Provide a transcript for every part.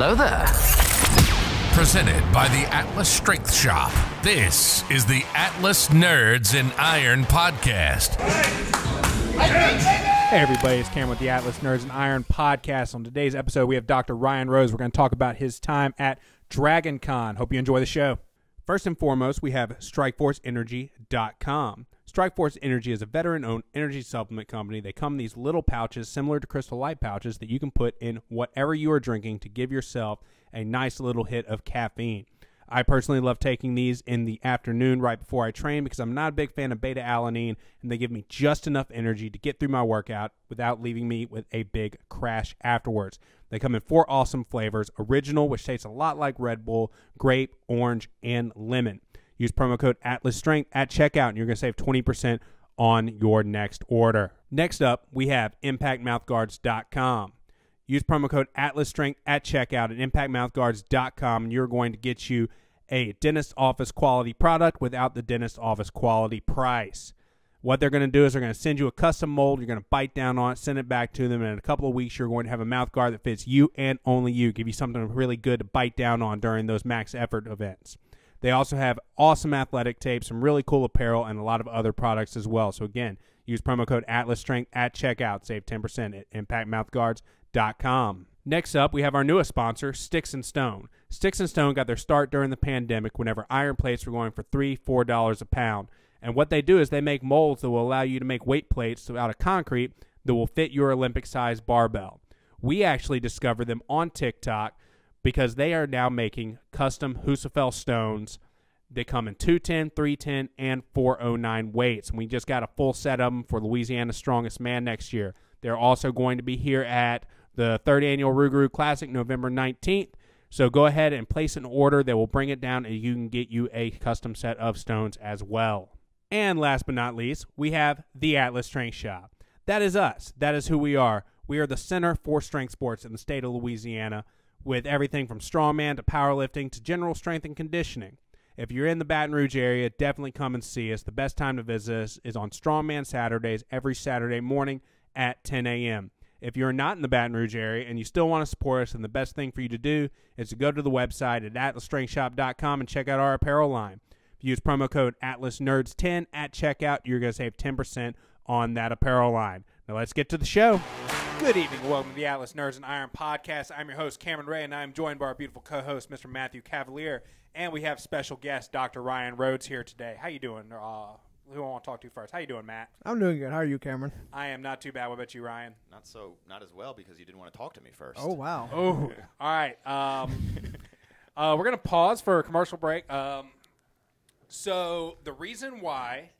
Hello there. Presented by the Atlas Strength Shop. This is the Atlas Nerds in Iron podcast. Hey everybody, it's Cam with the Atlas Nerds and Iron podcast. On today's episode, we have Dr. Ryan Rhodes. We're going to talk about his time at DragonCon. Hope you enjoy the show. First and foremost, we have StrikeForceEnergy.com. Strikeforce Energy is a veteran-owned energy supplement company. They come in these little pouches similar to Crystal Light pouches that you can put in whatever you are drinking to give yourself a nice little hit of caffeine. I personally love taking these in the afternoon right before I train because I'm not a big fan of beta alanine and they give me just enough energy to get through my workout without leaving me with a big crash afterwards. They come in four awesome flavors original, which tastes a lot like Red Bull, grape, orange, and lemon. Use promo code Atlas Strength at checkout and you're going to save 20% on your next order. Next up, we have ImpactMouthGuards.com. Use promo code Atlas Strength at checkout at ImpactMouthGuards.com, and you're going to get you a dentist office quality product without the dentist office quality price. What they're going to do is they're going to send you a custom mold. You're going to bite down on it, send it back to them, and in a couple of weeks, you're going to have a mouth guard that fits you and only you. Give you something really good to bite down on during those max effort events. They also have awesome athletic tape, some really cool apparel, and a lot of other products as well. So again, use promo code Atlas Strength at checkout. Save 10% at ImpactMouthGuards.com. Next up, we have our newest sponsor, Stix and Stone. Stix and Stone got their start during the pandemic whenever iron plates were going for three, four dollars a pound. And what they do is they make molds that will allow you to make weight plates out of concrete that will fit your Olympic size barbell. We actually discovered them on TikTok because they are now making custom Husafell stones they come in 210, 310, and 409 weights. And we just got a full set of them for Louisiana's Strongest Man next year. They're also going to be here at the third annual Rougarou Classic November 19th. So go ahead and place an order. They will bring it down and you can get you a custom set of stones as well. And last but not least, we have the Atlas Strength Shop. That is us. That is who we are. We are the center for strength sports in the state of Louisiana with everything from strongman to powerlifting to general strength and conditioning. If you're in the Baton Rouge area, definitely come and see us. The best time to visit us is on Strongman Saturdays every Saturday morning at 10 a.m. If you're not in the Baton Rouge area and you still want to support us, then the best thing for you to do is to go to the website at atlasstrengthshop.com and check out our apparel line. If you use promo code AtlasNerds10 at checkout, you're going to save 10% on that apparel line. Now let's get to the show. Good evening. Welcome to the Atlas Nerds and Iron podcast. I'm your host, Cameron Ray, and I'm joined by our beautiful co-host, Mr. Matthew Cavalier, and we have special guest, Dr. Ryan Rhodes, here today. How you doing? Uh, who I want to talk to first? How you doing, Matt? I'm doing good. How are you, Cameron? I am not too bad. What about you, Ryan? Not so, not as well because you didn't want to talk to me first. Oh wow. Oh, all right. Um, uh, we're gonna pause for a commercial break. Um, so the reason why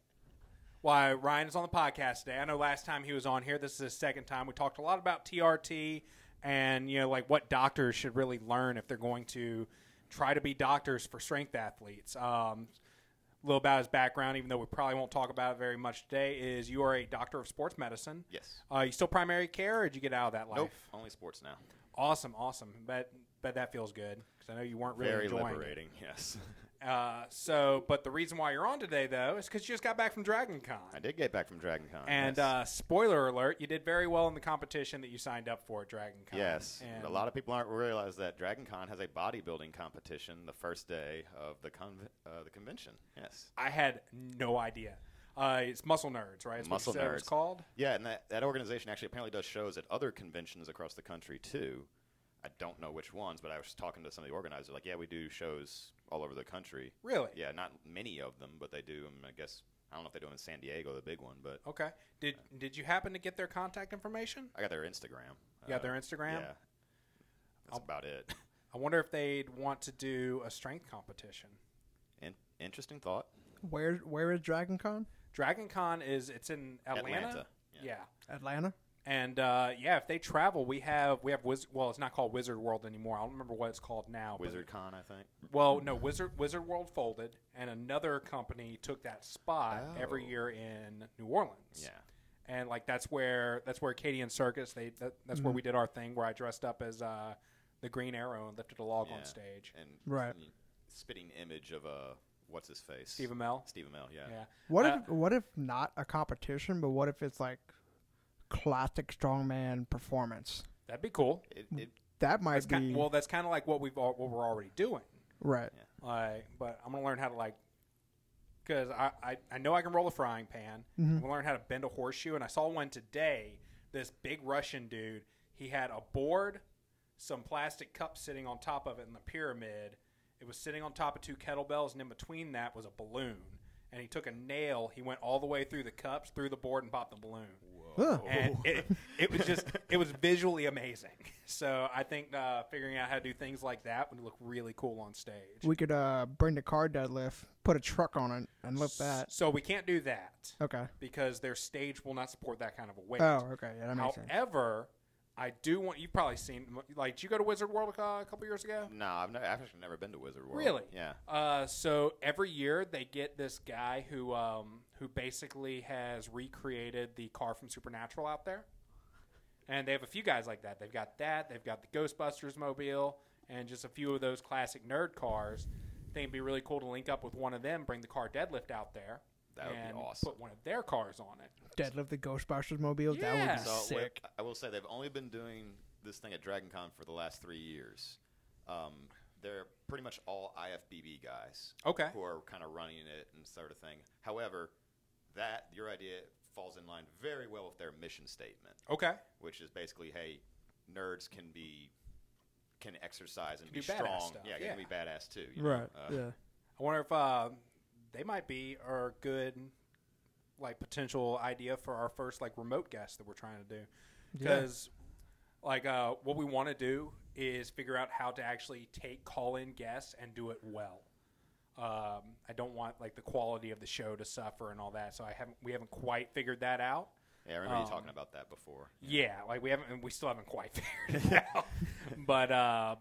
why Ryan is on the podcast today, I know last time he was on here, this is his second time. We talked a lot about TRT and you know like what doctors should really learn if they're going to try to be doctors for strength athletes. Um, a little about his background, even though we probably won't talk about it very much today, is you are a doctor of sports medicine. Yes. Uh, you still primary care, or did you get out of that life? Nope. Only sports now. Awesome, awesome. Bet bet that feels good because I know you weren't really Very enjoying liberating. Yes. Uh, so, but the reason why you're on today though is because you just got back from Dragon Con. I did get back from Dragon Con. And yes. uh, spoiler alert, you did very well in the competition that you signed up for at Dragon Con. yes. And a lot of people aren't realize that Dragon Con has a bodybuilding competition the first day of the con- uh, the convention. Yes. I had no idea. Uh, it's Muscle Nerdz, right? It's Muscle what you said Nerds. called. Yeah, and that, that organization actually apparently does shows at other conventions across the country too. I don't know which ones, but I was talking to some of the organizers. Like, yeah, we do shows all over the country. Really? Yeah, not many of them, but they do. them. I guess I don't know if they do them in San Diego, the big one, but Okay. Did Did you happen to get their contact information? I got their Instagram. You got their uh, Instagram? Yeah. That's about it. I wonder if they'd want to do a strength competition. In- interesting thought. Where Where is Dragon Con? Dragon Con is it's in Atlanta. Atlanta, Yeah. yeah. Atlanta. And uh, yeah, if they travel, we have we have Wiz- well, it's not called Wizard World anymore. I don't remember what it's called now. but- Wizard Con, I think. well, no, Wizard Wizard World folded, and another company took that spot every Oh. year in New Orleans. Yeah. and like that's where that's where Acadian Circus. They that, that's where we did our thing where I dressed up as uh, the Green Arrow and lifted a log on stage. And Right. y- spitting image of uh, what's his face? Steve Amell. Steve Amell, yeah. Yeah. What Uh, if What if not a competition, but what if it's like classic strongman performance? That'd be cool. It, it that might be kind, well, that's kind of like what we've al- what we're already doing. right. Like, but I'm gonna learn how to like, because I, I I know I can roll a frying pan. Mm-hmm. I'm gonna learn how to bend a horseshoe, and I saw one today. This big Russian dude. He had a board, some plastic cups sitting on top of it in the pyramid. It was sitting on top of two kettlebells, and in between that was a balloon. And he took a nail. He went all the way through the cups, through the board, and popped the balloon. Huh. And it, it was just it was visually amazing. So I think uh, figuring out how to do things like that would look really cool on stage. We could uh bring the car deadlift, put a truck on it, and lift that. So we can't do that Okay. because their stage will not support that kind of a weight. Oh, okay. Yeah, that makes sense. However, I do want you've probably seen like did you go to Wizard World uh, a couple years ago? No, I've, never, I've actually never been to Wizard World. Really? Yeah. Uh, so every year they get this guy who um, who basically has recreated the car from Supernatural out there, and they have a few guys like that. They've got that. They've got the Ghostbusters mobile, and just a few of those classic nerd cars. I think it'd be really cool to link up with one of them, bring the car deadlift out there, That would be and awesome. put one of their cars on it. Deadlift the Ghostbusters mobile. That would be So sick. I will say they've only been doing this thing at Dragon Con for the last three years. Um, they're pretty much all IFBB guys. Okay. Who are kind of running it and sort of thing. However, that your idea falls in line very well with their mission statement, Okay. which is basically, hey, nerds can be can exercise and Can be do strong. stuff, Yeah, yeah. can be badass too. you know? Right. Uh, yeah. I wonder if uh, they might be our good, like potential idea for our first like remote guest that we're trying to do, because like uh, what we want to do is figure out how to actually take call in guests and do it well. Um, I don't want like the quality of the show to suffer and all that, so I haven't we haven't quite figured that out. Yeah, I remember Um, you talking about that before. Yeah, like we haven't, we still haven't quite figured it out. But, uh,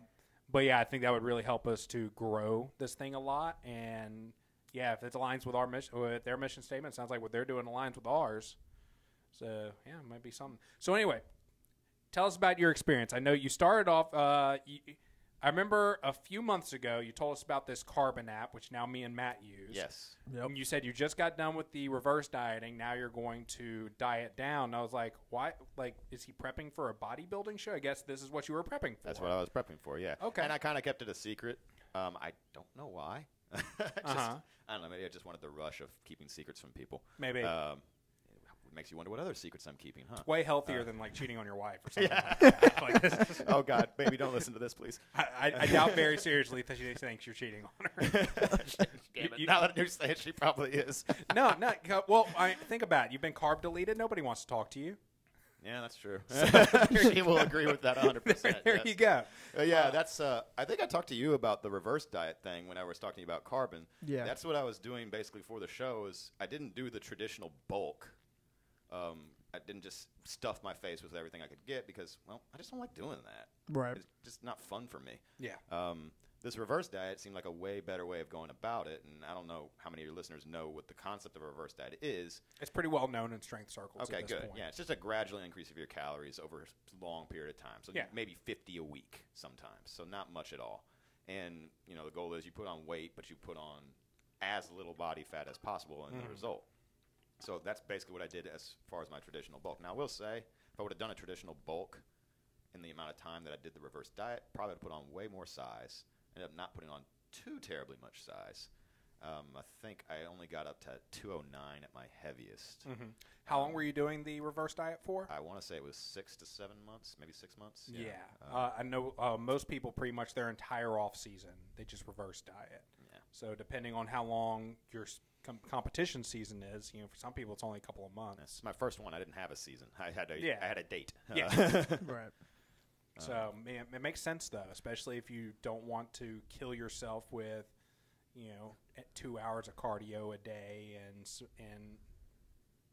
but yeah, I think that would really help us to grow this thing a lot. And yeah, if it aligns with our mission, with their mission statement, sounds like what they're doing aligns with ours. So yeah, it might be something. So anyway, tell us about your experience. I know you started off. Uh, you, I remember a few months ago you told us about this Carbon app, which now me and Matt use. Yes. And you said you just got done with the reverse dieting. Now you're going to diet down. And I was like, why? Like, is he prepping for a bodybuilding show? I guess this is what you were prepping for. That's what I was prepping for. Yeah. Okay. And I kind of kept it a secret. Um, I don't know why. just, Uh-huh. I don't know. Maybe I just wanted the rush of keeping secrets from people. Maybe. Um, it makes you wonder what other secrets I'm keeping, huh? Way Uh. healthier than like cheating on your wife or something. like that. Like, oh God, baby, don't listen to this, please. I, I, I doubt very seriously that she thinks you're cheating on her. Damn it! You- now that you're saying, it, she probably is. no, no. Well, I, think about it. You've been carb deleted. Nobody wants to talk to you. yeah, that's true. she will agree with that 100. percent there you go. Uh, yeah, that's. Uh, I think I talked to you about the reverse diet thing when I was talking about carbon. Yeah. that's what I was doing basically for the show. Is I didn't do the traditional bulk. Um, I didn't just stuff my face with everything I could get because, well, I just don't like doing that. Right. It's just not fun for me. Yeah. Um, this reverse diet seemed like a way better way of going about it, and I don't know how many of your listeners know what the concept of a reverse diet is. It's pretty well known in strength circles. Okay, at this good. Point. Yeah, it's just a gradual increase of your calories over a long period of time. So Yeah. maybe 50 a week sometimes. So not much at all. And, you know, the goal is you put on weight, but you put on as little body fat as possible in the result. So that's basically what I did as far as my traditional bulk. Now, I will say, if I would have done a traditional bulk in the amount of time that I did the reverse diet, probably would have put on way more size. Ended up not putting on too terribly much size. Um, I think I only got up to 209 at my heaviest. Mhm. How long were you doing the reverse diet for? I want to say it was six to seven months, maybe six months. Yeah, Uh, uh, I know uh, most people pretty much their entire off season they just reverse diet. Yeah. So depending on how long your com- competition season is, you know, for some people it's only a couple of months. Is my first one. I didn't have a season. I had a, Yeah. I had a date. Yeah. Right. So um, man, it makes sense though, especially if you don't want to kill yourself with, you know, eh, two hours of cardio a day and and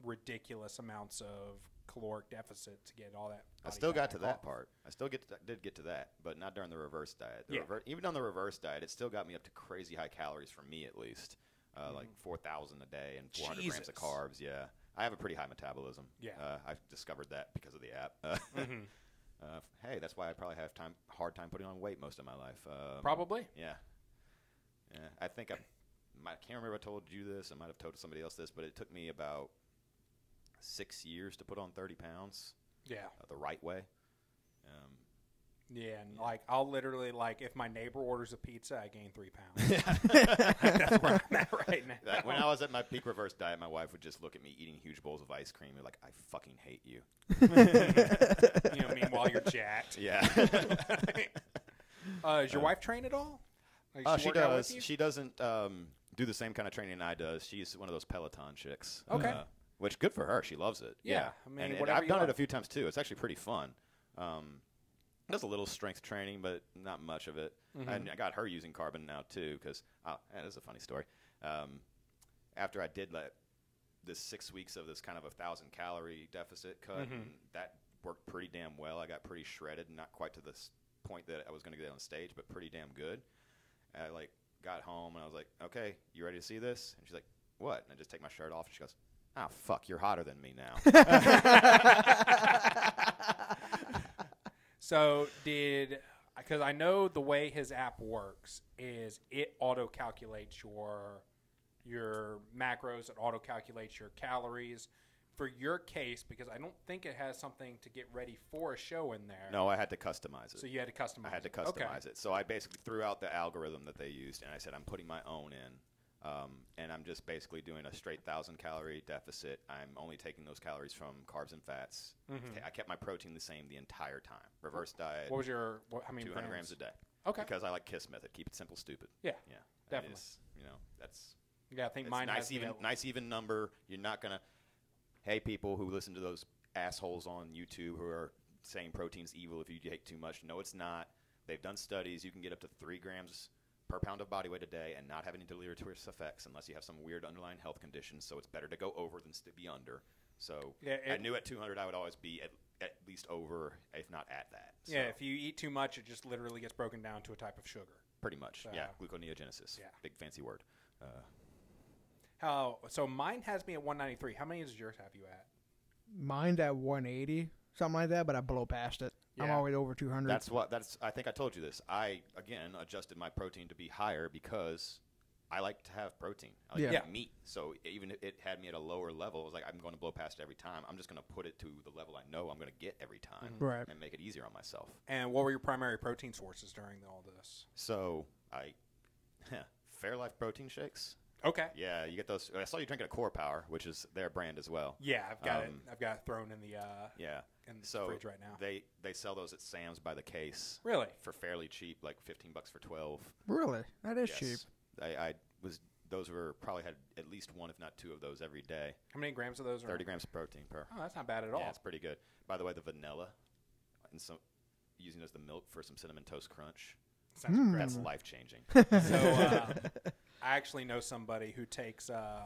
ridiculous amounts of caloric deficit to get all that. I still got to that off. part. I still get to, did get to that, but not during the reverse diet. The Yeah. rever- even on the reverse diet, it still got me up to crazy high calories for me at least, uh, like four thousand a day and four hundred grams of carbs. Yeah, I have a pretty high metabolism. Yeah. uh, I've discovered that because of the app. Uh, Mhm. uh, hey, that's why I probably have time hard time putting on weight most of my life. Um, Probably. Yeah. Yeah. I think I, I can't remember if I told you this. I might have told somebody else this, but it took me about six years to put on 30 pounds Yeah. uh, the right way. Um, Yeah, and like I'll literally like if my neighbor orders a pizza, I gain three pounds. That's where I'm at right now. That- when I was at my peak reverse diet, my wife would just look at me eating huge bowls of ice cream and like, I fucking hate you. you know, meanwhile you're jacked. Yeah. Uh, is your wife trained at all? Like, Uh, she work out with does. you? She doesn't um, do the same kind of training I does. She's one of those Peloton chicks. Okay. Uh, which good for her. She loves it. Yeah, I mean, and, and whatever I've you done love. it a few times too. It's actually pretty fun. Um, does a little strength training, but not much of it. Mm-hmm. And I got her using carbon now too, because oh, that is a funny story. Um, after I did like this six weeks of this kind of a thousand calorie deficit cut, Mm-hmm. that worked pretty damn well. I got pretty shredded, not quite to this point that I was going to get on stage, but pretty damn good. I like got home and I was like, "Okay, you ready to see this?" And she's like, "What?" And I just take my shirt off, and she goes, "Oh fuck, you're hotter than me now." So did because I know the way his app works is it auto calculates your your macros, it auto calculates your calories. For your case, because I don't think it has something to get ready for a show in there. no, I had to customize it. So you had to customize. It. I had to it. Okay. customize it. So I basically threw out the algorithm that they used, and I said I'm putting my own in, um, and I'm just basically doing a straight thousand calorie deficit. I'm only taking those calories from carbs and fats. I kept my protein the same the entire time. Reverse diet, Mm-hmm. What was your what, how many 200 grams a day. Okay. Because I like Kiss method. Keep it simple, stupid. Yeah, Yeah, definitely. It is, you know, that's Yeah, I think mine nice even nice even number. You're not gonna. Hey, people who listen to those assholes on YouTube who are saying protein's evil if you take too much. No, it's not. They've done studies. You can get up to three grams per pound of body weight a day and not have any deleterious effects unless you have some weird underlying health condition. So it's better to go over than to be under. So Yeah, I knew at 200 I would always be at, at least over, if not at that. Yeah, if you eat too much, it just literally gets broken down to a type of sugar. pretty much. So- yeah, gluconeogenesis. Yeah. Big fancy word. Uh, How so? Mine has me at 193. How many does yours have you at? Mine's at 180, something like that, but I blow past it. I'm Yeah. always over 200. That's what that's. I think I told you this. I again adjusted my protein to be higher because I like to have protein. I like Yeah. to eat Yeah. meat. So even if it had me at a lower level, it was like I'm going to blow past it every time. I'm just going to put it to the level I know I'm going to get every time, mm-hmm. Right. and make it easier on myself. And what were your primary protein sources during all this? So I, Fairlife protein shakes. Okay. Yeah, you get those. I saw you drinking a Core Power, which is their brand as well. Yeah, I've got Um, it. I've got it thrown in the uh, Yeah. in the So fridge right now. they they sell those at Sam's by the case Really? for fairly cheap, like 15 bucks for 12. really that is Yes. cheap. I, I was those were probably had at least one, if not two, of those every day. How many grams of those are? Thirty grams of protein per. Oh, that's not bad at all. Yeah, it's pretty good. By the way, the vanilla and some using it as the milk for some cinnamon toast crunch. Sounds Hmm. That's life changing. So uh, I actually know somebody who takes uh,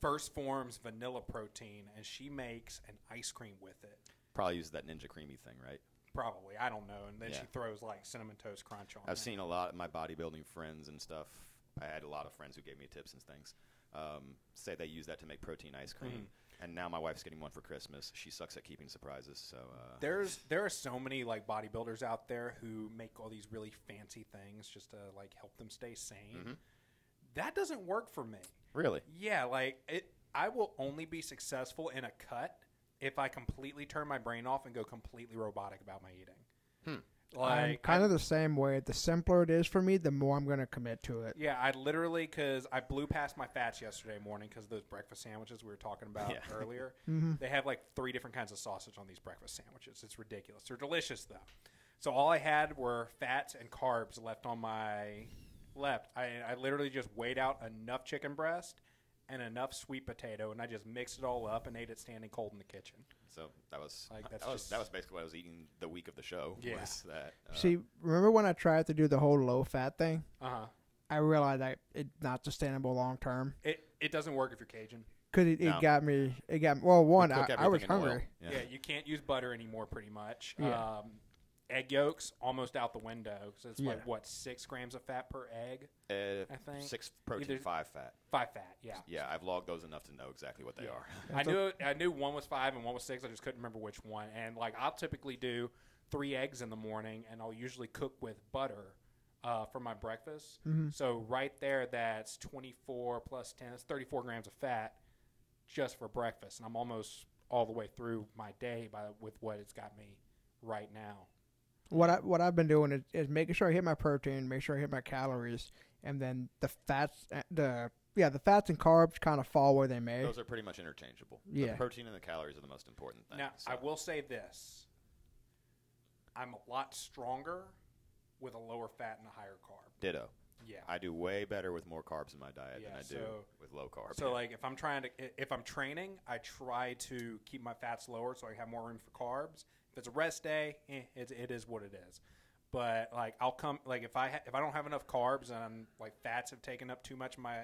First Form's vanilla protein and she makes an ice cream with it. probably uses that Ninja Creami thing, right? Probably, I don't know. And then Yeah. she throws like cinnamon toast crunch on. It. I've it. seen a lot of my bodybuilding friends and stuff. I had a lot of friends who gave me tips and things. Um, say they use that to make protein ice cream, Mm-hmm. And now my wife's getting one for Christmas. She sucks at keeping surprises, so uh, There's there are so many like bodybuilders out there who make all these really fancy things just to like help them stay sane. Mm-hmm. That doesn't work for me. really, Yeah, like it. I will only be successful in a cut if I completely turn my brain off and go completely robotic about my eating. Hmm. I'm Like kind I- of the same way. The simpler it is for me, the more I'm going to commit to it. Yeah, I literally because I blew past my fats yesterday morning because those breakfast sandwiches we were talking about Yeah. earlier. Mm-hmm. They have like three different kinds of sausage on these breakfast sandwiches. It's ridiculous. They're delicious though. So all I had were fats and carbs left on my left. I, I literally just weighed out enough chicken breast and enough sweet potato, and I just mixed it all up and ate it standing cold in the kitchen. so that was Like, that's that was that was basically what I was eating the week of the show. Yeah. was that uh, See, remember when I tried to do the whole low fat thing? Uh huh. I realized that it's not sustainable long term It it doesn't work if you're Cajun. because it, it No. got me. It got well. One, cook I, I everything was in oil. hungry. Yeah. Yeah. you can't use butter anymore, pretty much. Yeah. Um, egg yolks almost out the window. So it's Yeah. like what six grams of fat per egg, Uh, I think. six protein, Either- five fat. five fat. Yeah. Yeah, I've logged those enough to know exactly what they Yeah. are. I knew I knew one was five and one was six. I just couldn't remember which one. And like I'll typically do three eggs in the morning, and I'll usually cook with butter uh, for my breakfast. So right there, that's twenty four plus ten. That's thirty four grams of fat just for breakfast, and I'm almost all the way through my day by with what it's got me right now. What I what I've been doing is, is making sure I hit my protein, make sure I hit my calories, and then the fats, uh, the yeah, the fats and carbs kind of fall where they may. Those are pretty much interchangeable. Yeah. The protein and the calories are the most important thing. Now, so- I will say this: I'm a lot stronger with a lower fat and a higher carb. Ditto. Yeah. I do way better with more carbs in my diet Yeah, than I do with low carb. So like if I'm trying to if I'm training, I try to keep my fats lower so I have more room for carbs. If it's a rest day, eh, it, it is what it is. But like I'll come like if I ha- if I don't have enough carbs and I'm, like fats have taken up too much of my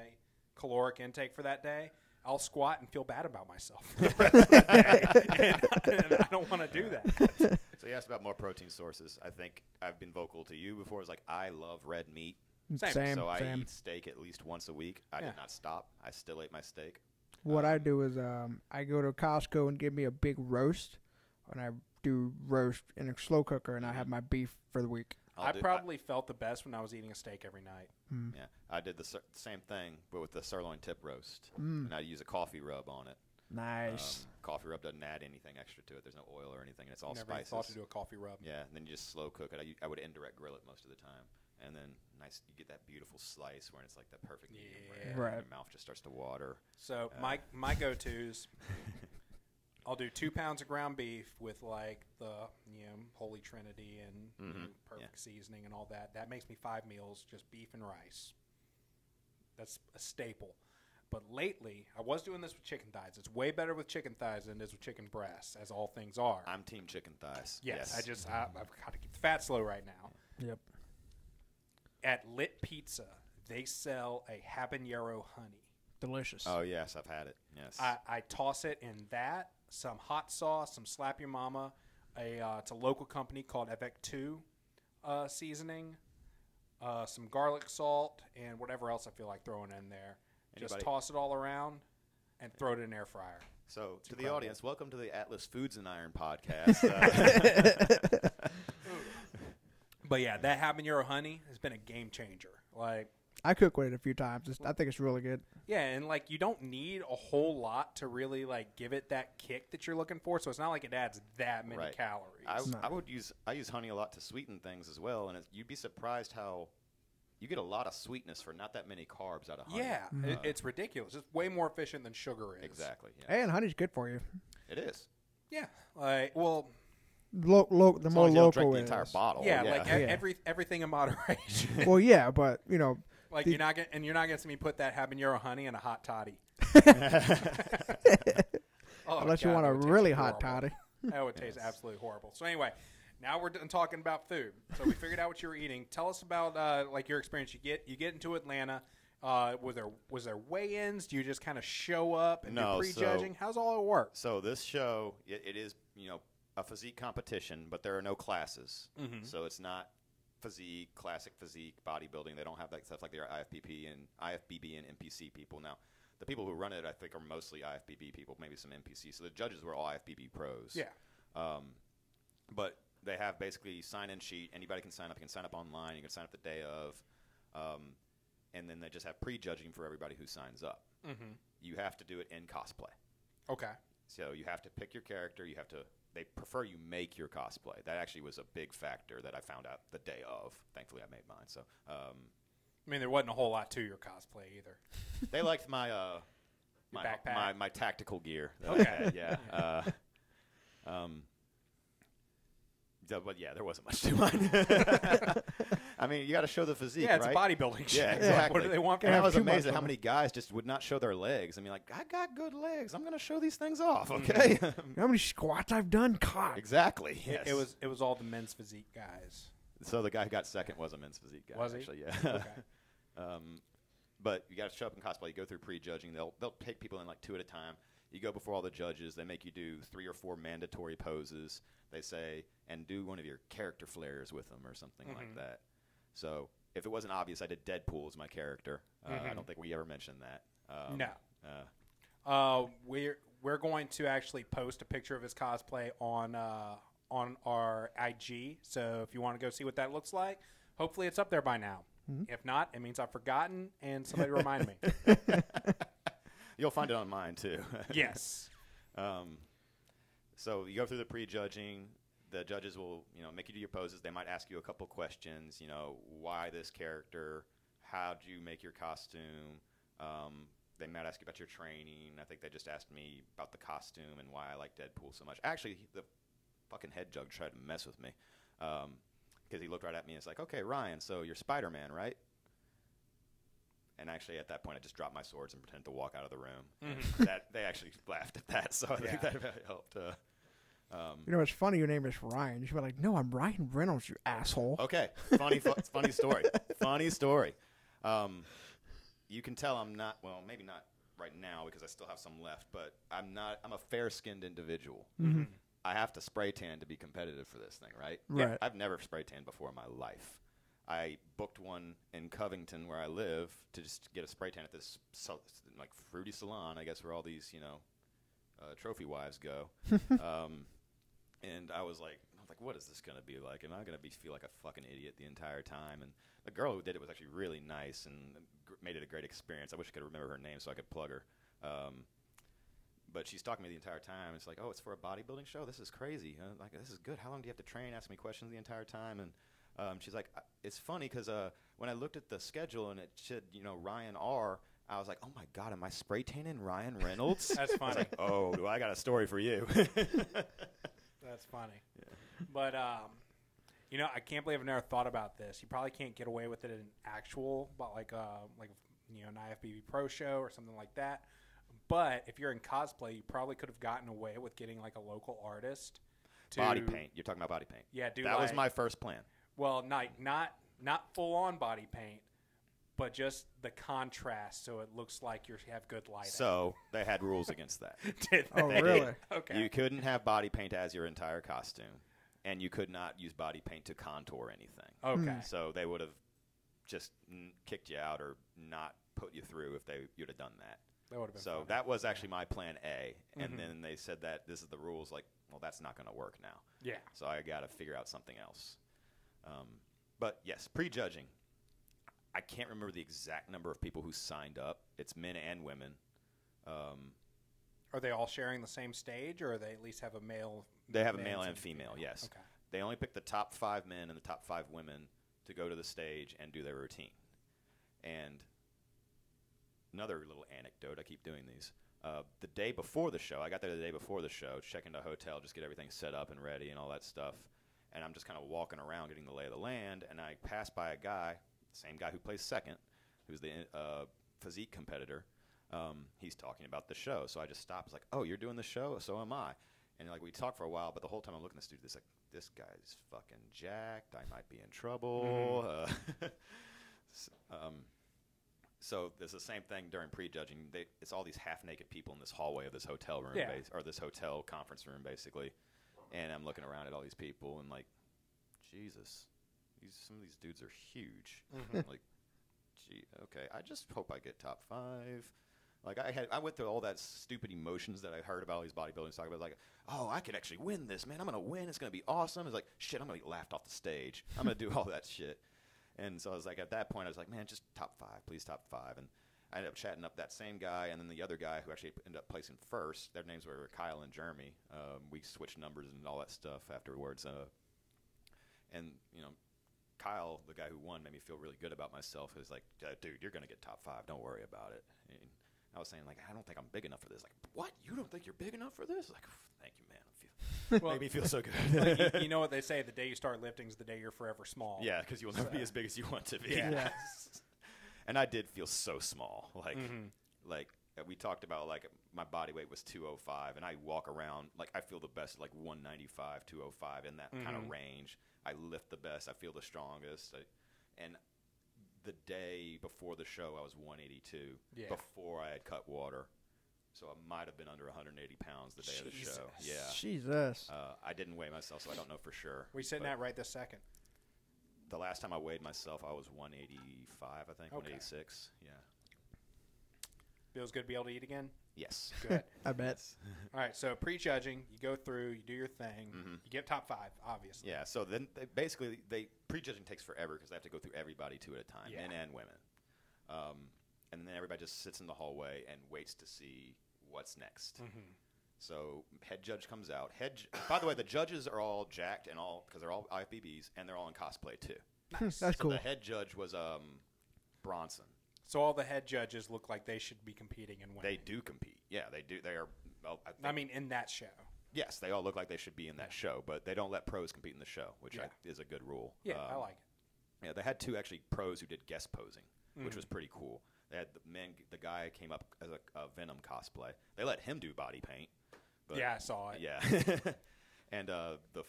caloric intake for that day, I'll squat and feel bad about myself. the rest of the day. and, and I don't want to do that. So you asked about more protein sources. I think I've been vocal to you before. It's like I love red meat, Same. Same, so I same. eat steak at least once a week. I Yeah. did not stop. I still ate my steak. What I do is um, I go to Costco and give me a big roast, and I do roast in a slow cooker, and I have my beef for the week. I'll I do- probably felt the best when I was eating a steak every night. yeah, I did the sir- same thing, but with the sirloin tip roast, Mm. and I use a coffee rub on it. Nice. Um, coffee rub doesn't add anything extra to it. There's no oil or anything. and It's all Never even spices. thought to do a coffee rub. Yeah, and then you just slow cook it. I, u- I would indirect grill it most of the time, and then nice. You get that beautiful slice where it's like that perfect medium rare, Yeah. and Right. Your mouth just starts to water. So Uh, my my go tos, I'll do two pounds of ground beef with like the you know Holy Trinity and you mm-hmm. know, perfect seasoning and all that. That makes me five meals, just beef and rice. That's a staple. But lately, I was doing this with chicken thighs. It's way better with chicken thighs than it is with chicken breasts, as all things are. I'm team chicken thighs. yes, I just I, I've got to keep the fat slow right now. Yep. At Lit Pizza, they sell a habanero honey. Delicious. Oh yes, I've had it. Yes. I, I toss it in that, some hot sauce, some Slap Your Mama. A uh, it's a local company called Avec Two uh, seasoning, uh, some garlic salt, and whatever else I feel like throwing in there. Just toss it all around and throw it in an air fryer. so to the audience, welcome to the Atlas Foods and Iron podcast. Uh, But yeah, that habanero honey has been a game changer. Like, I cook with it a few times. It's, I think it's really good. yeah, and like you don't need a whole lot to really like give it that kick that you're looking for. So it's not like it adds that many Right. calories. I, No. I would use I use honey a lot to sweeten things as well, and it's, you'd be surprised how you get a lot of sweetness for not that many carbs out of honey. yeah, mm. it, it's ridiculous. It's way more efficient than sugar is. exactly. Yeah. And honey's good for you. It is. Yeah, like well, Lo- lo- the As more long as you don't local drink the it entire is. bottle. yeah, like e- Yeah. every everything in moderation. well, yeah, but you know, like The- you're not gonna, and you're not gonna see me put that habanero honey in a hot toddy. Oh, unless you want a would taste really hot horrible. toddy. That would taste absolutely horrible. So anyway, now we're done talking about food. So we figured out what you were eating. Tell us about uh, like your experience. You get you get into Atlanta. Uh, was there was there weigh-ins? Do you just kind of show up and No, do prejudging? How's all it work? So this show, it, it is you know a physique competition, but there are no classes. Mhm. So it's not physique, classic physique, bodybuilding. They don't have that stuff like their IFBB and IFBB and NPC people. Now, the people who run it, I think, are mostly IFBB people, maybe some NPC. So the judges were all IFBB pros. Yeah. Um, but they have basically sign-in sheet. Anybody can sign up. You can sign up online. You can sign up the day of, um, and then they just have pre-judging for everybody who signs up. Mm-hmm. You have to do it in cosplay. Okay. So you have to pick your character. You have to. They prefer you make your cosplay. That actually was a big factor that I found out the day of. Thankfully, I made mine. So um, I mean, there wasn't a whole lot to your cosplay either. they liked my uh, my, backpack? my my tactical gear. Okay. had, yeah. Uh, um. But yeah, there wasn't much to mine. I mean, you got to show the physique, yeah, it's right? bodybuilding show. Yeah, Like, exactly. what do they want And I was amazed at how many guys just would not show their legs. I mean, like, I got good legs. I'm going to show these things off, okay? You know how many squats I've done? God. exactly. It- Yes. It was it was all the men's physique guys. So the guy who got second was a men's physique guy. Was he? Actually, yeah. Okay. um, but you got to show up in cosplay. You go through prejudging. They'll they'll take people in like two at a time. You go before all the judges. They make you do three or four mandatory poses. They say and do one of your character flares with them or something Mm-hmm. like that. So if it wasn't obvious, I did Deadpool as my character. Uh, I Mhm. don't think we ever mentioned that. Um, No. Uh, Uh, we're we're going to actually post a picture of his cosplay on uh, on our IG. So if you want to go see what that looks like, hopefully it's up there by now. If not, it means I've forgotten and somebody remind me. you'll find it on mine too. yes. Um, so you go through the prejudging. The judges will, you know, make you do your poses. They might ask you a couple questions. You know, why this character? How do you make your costume? Um, they might ask you about your training. I think they just asked me about the costume and why I like Deadpool so much. Actually, the fucking head judge tried to mess with me because he looked right at me and it's like, okay, Ryan, so you're Spider Man, right? And actually, at that point, I just dropped my swords and pretended to walk out of the room. And that they actually laughed at that, so I think that helped. Uh, um, You know, it's funny. Your name is Ryan. You should be like, no, I'm Ryan Reynolds. You asshole. Okay, funny, fu- funny story. Funny story. Um, you can tell I'm not. Well, maybe not right now because I still have some left. But I'm not. I'm a fair-skinned individual. I have to spray tan to be competitive for this thing, right? Right. I've never spray tan before in my life. I booked one in Covington where I live to just get a spray tan at this like fruity salon. I guess where all these you know uh, trophy wives go. um, and I was like, I was like, what is this gonna be like? Am I gonna be feel like a fucking idiot the entire time? And the girl who did it was actually really nice and gr- made it a great experience. I wish I could remember her name so I could plug her. Um, but she's talking to me the entire time. It's like, oh, it's for a bodybuilding show. This is crazy. Uh, like, this is good. How long do you have to train? Ask me questions the entire time. And um, she's like, it's funny because uh, when I looked at the schedule and it said, you know, Ryan R. I was like, oh my god, am I spray tanning Ryan Reynolds? That's funny. like, oh, do I got a story for you? That's funny. But um, you know, I can't believe I've never thought about this. You probably can't get away with it in actual, but like uh, like you know, an IFBB Pro show or something like that. But if you're in cosplay, you probably could have gotten away with getting like a local artist to body paint. You're talking about body paint. Yeah, dude. that was my first plan. Well, not not not full on body paint, but just the contrast, so it looks like you have good lighting. So they had rules against that. Did Oh, they? really? Okay. You couldn't have body paint as your entire costume, and you could not use body paint to contour anything. okay. So they would have just mm, kicked you out or not put you through if they you'd have done that. That would have been So funny. that was actually my plan A, and Mhm. then they said that this is the rules. Like, well, that's not going to work now. yeah. So I got to figure out something else. Um, but yes, prejudging. I can't remember the exact number of people who signed up. It's men and women. Um, Are they all sharing the same stage, or they at least have a male? they have a male and female. Yes. Okay. They only pick the top five men and the top five women to go to the stage and do their routine. And another little anecdote. I keep doing these. Uh, the day before the show, I got there the day before the show, check into a hotel, just get everything set up and ready and all that stuff. And I'm just kind of walking around getting the lay of the land, and I pass by a guy, same guy who plays second, who's the uh, physique competitor. Um, he's talking about the show, so I just stop. It's like, "Oh, you're doing the show? So am I." And like we talk for a while, but the whole time I'm looking at this dude, this like, this guy's fucking jacked. I might be in trouble. Uh, s- um, so there's the same thing during prejudging. They, it's all these half-naked people in this hallway of this hotel room, Yeah. bas- or this hotel conference room, basically. And I'm looking around at all these people and like, Jesus, these some of these dudes are huge. like, gee, okay, I just hope I get top five. Like I had, I went through all that stupid emotions that I heard about all these bodybuilders talking about. Like, oh, I could actually win this, man. I'm gonna win. It's gonna be awesome. It's like, shit, I'm gonna be laughed off the stage. I'm gonna do all that shit. And so I was like, at that point, I was like, man, just top five, please, top five. And I ended up chatting up that same guy and then the other guy who actually ended up placing first. Their names were Kyle and Jeremy. Um, we switched numbers and all that stuff afterwards. Uh, and you know, Kyle, the guy who won, made me feel really good about myself. He was like, "Uh, dude, you're gonna get top five. Don't worry about it. And I was saying like, I don't think I'm big enough for this. Like, what? You don't think you're big enough for this? Like, thank you, man. Feel, Well- made me feel so good. you, you know what they say: the day you start lifting is the day you're forever small. Yeah, because you'll never be as big as you want to be. Yeah. Yeah. and I did feel so small. Like, Mhm. like uh, we talked about, like my body weight was 205, and I walk around like I feel the best, like 195, 205 in that kind Mhm. of range. I lift the best. I feel the strongest. I, and the day before the show, I was 182 Yeah. before I had cut water. So I might have been under 180 pounds the day of the show. Yeah. Jesus. Uh, I didn't weigh myself, so I don't know for sure. We sitting But- at right this second. the last time I weighed myself, I was 185, I think, Okay. 186. Yeah. Feels good to be able to eat again. Yes. Good. I bet. All right. So prejudging, you go through, you do your thing, Mhm. you get top five, obviously. Yeah. So then, they basically, they prejudging takes forever because they have to go through everybody two at a time, Yeah. men and women. Um, and then everybody just sits in the hallway and waits to see what's next. Mhm. So head judge comes out. Head. ju- By the way, the judges are all jacked and all because they're all IFBBs and they're all in cosplay too. That's So cool. the head judge was um, Bronson. So all the head judges look like they should be competing and winning. They do compete. Yeah, they do. They are. Well, I, think, I mean, in that show. yes, they all look like they should be in that show, but they don't let pros compete in the show, which I, is a good rule. Yeah, I Um, like it. Yeah, they had two actually pros who did guest posing, Mm. which was pretty cool. They had the men. The guy came up as a, a Venom cosplay. They let him do body paint. But yeah, I saw it. Yeah, and uh, the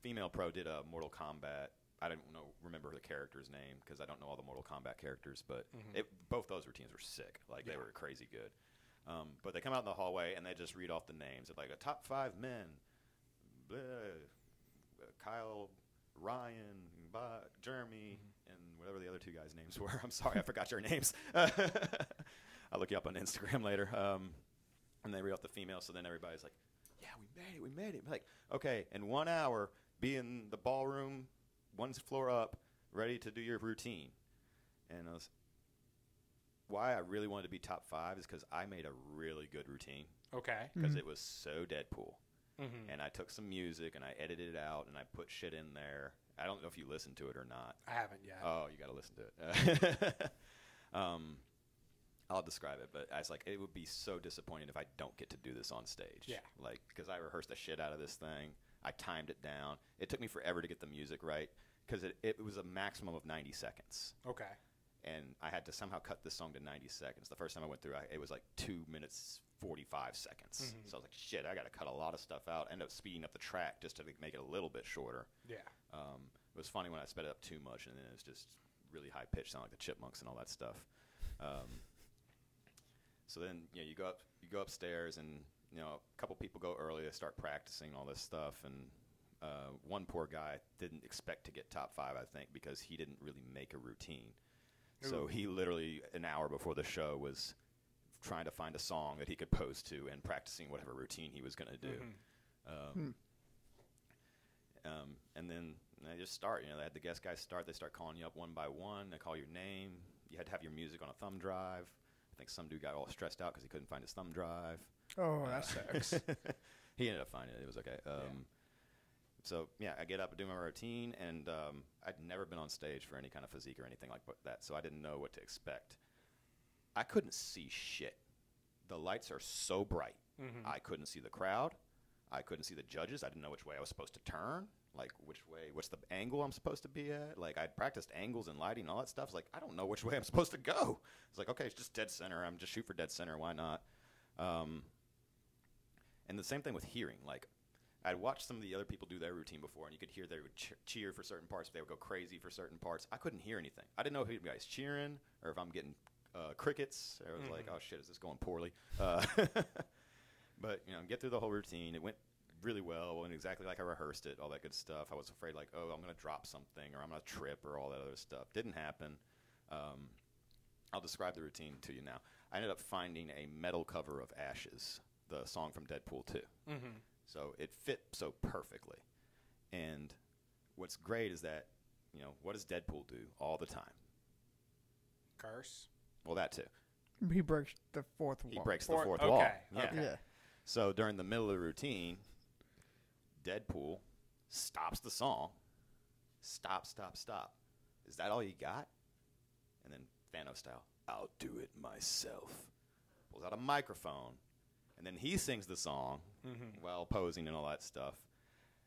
female pro did a Mortal Kombat. I don't know remember the character's name because I don't know all the Mortal Kombat characters, but it, both those routines were sick. Like they Mm-hmm. Were crazy good. Um, but they come out in the hallway and they just read off the names of like a top five men. Blah, uh, Kyle, Ryan, Bob, Jeremy, Mm-hmm. and whatever the other two guys' names were. I'm sorry, I forgot your names. I'll look you up on Instagram later. Um, and they read off the female, so then everybody's like, "Yeah, we made it, we made it." Like, okay, in one hour, be in the ballroom, one floor up, ready to do your routine. And I was, why I really wanted to be top five is because I made a really good routine Okay. because it was so Deadpool. Mm-hmm. And I took some music and I edited it out and I put shit in there. I don't know if you listened to it or not. I haven't yet. Oh, you got to listen to it. um, I'll describe it, but I was like, it would be so disappointing if I don't get to do this on stage. Yeah. Like, because I rehearsed the shit out of this thing. I timed it down. It took me forever to get the music right because it, it was a maximum of 90 seconds. okay. And I had to somehow cut this song to 90 seconds. The first time I went through, I, it was like two minutes 45 seconds. Mhm. So I was like, shit, I got to cut a lot of stuff out. End up speeding up the track just to make it a little bit shorter. Yeah. Um, it was funny when I sped it up too much, and then it was just really high pitched, sound like the Chipmunks and all that stuff. Um, so then, you know, you go up, you go upstairs, and you know, a couple people go early. They start practicing all this stuff, and uh, one poor guy didn't expect to get top five, I think, because he didn't really make a routine. So he literally an hour before the show was trying to find a song that he could pose to and practicing whatever routine he was going to do. Mhm. Um, um, and then they just start. You know, they had the guest guys start. They start calling you up one by one. They call your name. You had to have your music on a thumb drive. I think some dude got all stressed out because he couldn't find his thumb drive. Oh, Uh, that sucks. he ended up finding it. It was okay. Um, So yeah, I get up and do my routine, and um, I'd never been on stage for any kind of physique or anything like that, so I didn't know what to expect. I couldn't see shit. The lights are so bright. Mhm. I couldn't see the crowd. I couldn't see the judges. I didn't know which way I was supposed to turn. Like which way? What's the angle I'm supposed to be at? Like I'd practiced angles and lighting and all that stuff. It's like I don't know which way I'm supposed to go. It's like okay, it's just dead center. I'm just shoot for dead center. Why not? Um, and the same thing with hearing. Like I'd watched some of the other people do their routine before, and you could hear they would ch- cheer for certain parts. but They would go crazy for certain parts. I couldn't hear anything. I didn't know if you guys cheering or if I'm getting uh, crickets. I was like, Mhm. oh shit, is this going poorly? Uh, but you know, get through the whole routine. It went really well, went exactly like I rehearsed it. All that good stuff. I was afraid like, oh, I'm gonna drop something or I'm gonna trip or all that other stuff. Didn't happen. Um, I'll describe the routine to you now. I ended up finding a metal cover of Ashes, the song from Deadpool 2. Mm-hmm. So it fit so perfectly. And what's great is that, you know, what does Deadpool do all the time? Curse. Well, that too. he breaks the fourth wall. He wall. breaks the Four- fourth okay, wall. Yeah. okay. Yeah. So during the middle of the routine, Deadpool stops the song. Stop, stop, stop. Is that all you got? And then Thanos style, I'll do it myself. Pulls out a microphone. And then he sings the song Mhm. while posing and all that stuff.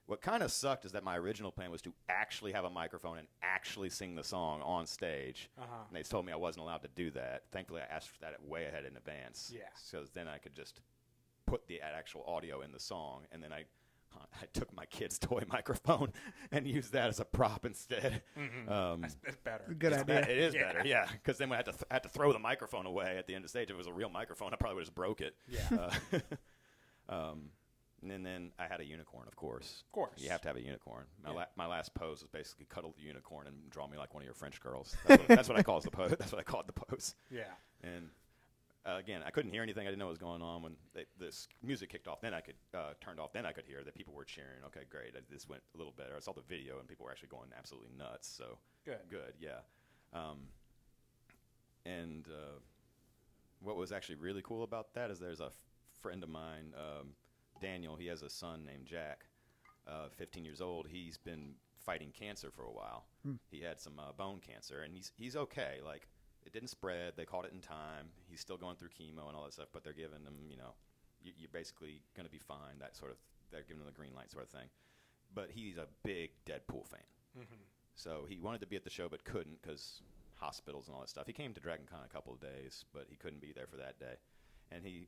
What kind of sucked is that my original plan was to actually have a microphone and actually sing the song on stage. Uh-huh. And they told me I wasn't allowed to do that. Thankfully, I asked for that way ahead in advance. Yeah. Because then I could just put the actual audio in the song, and then I, I took my kid's toy microphone and used that as a prop instead. Mhm. Um, That's, that's better. Good it's idea. be- it is Yeah. better, yeah. Because then we had to th- had to throw the microphone away at the end of the stage. If it was a real microphone, I probably would have just broke it. Yeah. Uh, um, and then I had a unicorn, of course. Of course. You have to have a unicorn. My, Yeah. la- my last pose was basically cuddle the unicorn and draw me like one of your French girls. That's what, that's what I call the pose. That's what I called the pose. Yeah. And uh, again, I couldn't hear anything. I didn't know what was going on when they, this music kicked off. Then I could uh, turned off. Then I could hear that people were cheering. Okay, great. Uh, This went a little better. I saw the video and people were actually going absolutely nuts. So Good. good, yeah. Um, and uh, what was actually really cool about that is there's a f- friend of mine, um, Daniel, he has a son named Jack, uh, 15 years old. He's been fighting cancer for a while. He had some uh, bone cancer, and he's he's okay. Like it didn't spread. They caught it in time. He's still going through chemo and all that stuff, but they're giving him, you know, you, you're basically going to be fine. That sort of they're giving him the green light sort of thing. But he's a big Deadpool fan. So he wanted to be at the show but couldn't because hospitals and all that stuff. He came to Dragon Con a couple of days, but he couldn't be there for that day. And he,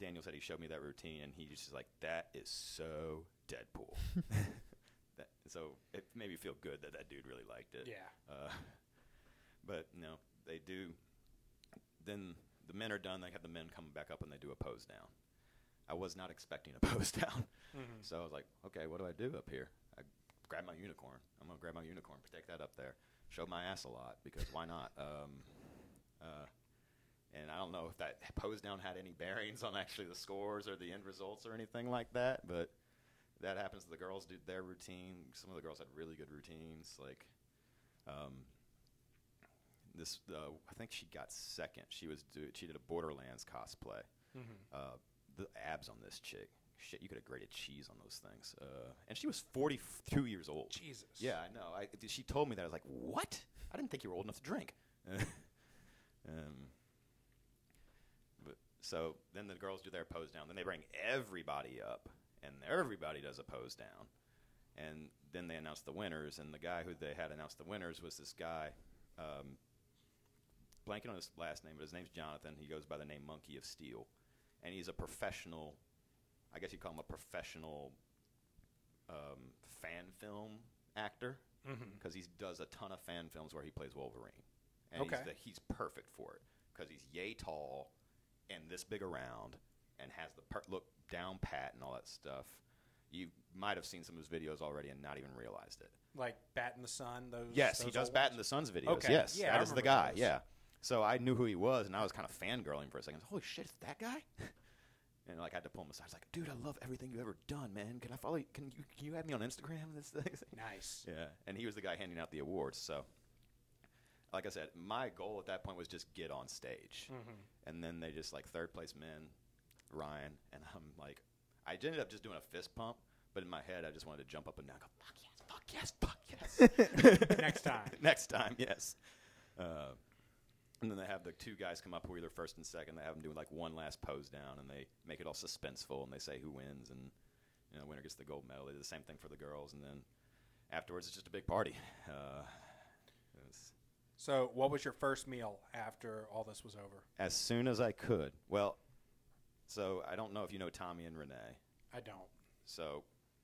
Daniel said he showed me that routine, and he just like, that is so Deadpool. that, so it made me feel good that that dude really liked it. Yeah. Uh, but know, they do. Then the men are done. They have the men come back up and they do a pose down. I was not expecting a pose down, so I was like, okay, what do I do up here? I grab my unicorn. I'm gonna grab my unicorn, protect that up there, show my ass a lot because why not? Um, uh, and I don't know if that pose down had any bearings on actually the scores or the end results or anything like that, but that happens. The girls do their routine. Some of the girls had really good routines. Like, um, this, uh, I think she got second. She was do, she did a Borderlands cosplay. Uh, the abs on this chick, shit, you could have grated cheese on those things. Uh, and she was 42 years old. Jesus. Yeah, I know. I, she told me that. I was like, what? I didn't think you were old enough to drink. um, but, so then the girls do their pose down. Then they bring everybody up, and everybody does a pose down. And then they announce the winners. And the guy who they had announced the winners was this guy, um, blanking on his last name, but his name's Jonathan. He goes by the name Monkey of Steel. And he's a professional, I guess you call him a professional um, fan film actor because he does a ton of fan films where he plays Wolverine, and Okay. he's, the, he's perfect for it because he's yay tall and this big around and has the per- look down pat and all that stuff. You might have seen some of his videos already and not even realized it. Like Bat in the Sun. Those. Yes, he does Bat ones? in the Sun's videos. Okay. Yes, Yeah, that I is the guy. those. Yeah. So I knew who he was, and I was kind of fangirling for a second. Holy shit, it's that guy! and like I had to pull him aside. I was like, dude, I love everything you've ever done, man. Can I follow? You? Can you can you add me on Instagram? This thing. Nice. Yeah, and he was the guy handing out the awards. So, like I said, my goal at that point was just get on stage, and then they just like third place men, Ryan, and I'm like, I ended up just doing a fist pump, but in my head I just wanted to jump up and down, go fuck yes, fuck yes, fuck yes. Next time. Next time, yes. Uh, and then they have the two guys come up who are either first and second. They have them do like one last pose down, and they make it all suspenseful, and they say who wins, and you know, winner gets the gold medal. They do the same thing for the girls, and then afterwards it's just a big party. Uh, So, what was your first meal after all this was over? as soon as I could. Well, so I don't know if you know Tommy and Renee. I don't. So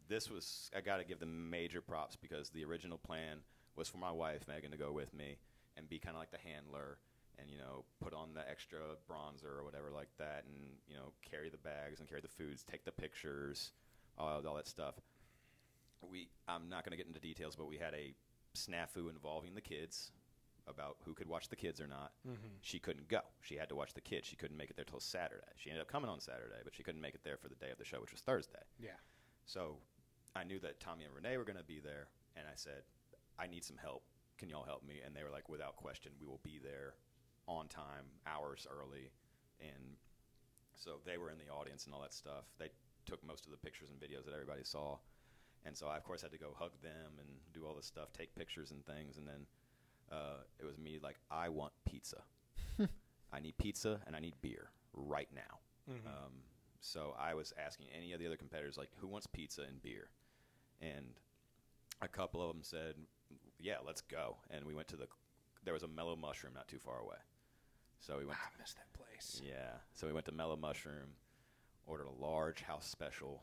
this was I got to give them major props because the original plan was for my wife Megan to go with me and be kind of like the handler and you know put on the extra bronzer or whatever like that and you know carry the bags and carry the foods, take the pictures, all, all that stuff. We I'm not going to get into details, but we had a snafu involving the kids about who could watch the kids or not. Mm-hmm. She couldn't go. She had to watch the kids. She couldn't make it there till Saturday. She ended up coming on Saturday, but she couldn't make it there for the day of the show, which was Thursday. Yeah. So I knew that Tommy and Renee were going to be there, and I said, I need some help. Can y'all help me? And they were like, without question, we will be there on time, hours early. And so they were in the audience and all that stuff. They took most of the pictures and videos that everybody saw. And so I, of course, had to go hug them and do all this stuff, take pictures and things. And then uh, it was me like, I want pizza. I need pizza and I need beer right now. Um, so I was asking any of the other competitors, like, who wants pizza and beer? And a couple of them said, yeah, let's go. And we went to the, there was a Mellow Mushroom not too far away. So we went, I miss that place. yeah. So we went to Mellow Mushroom, ordered a large house special,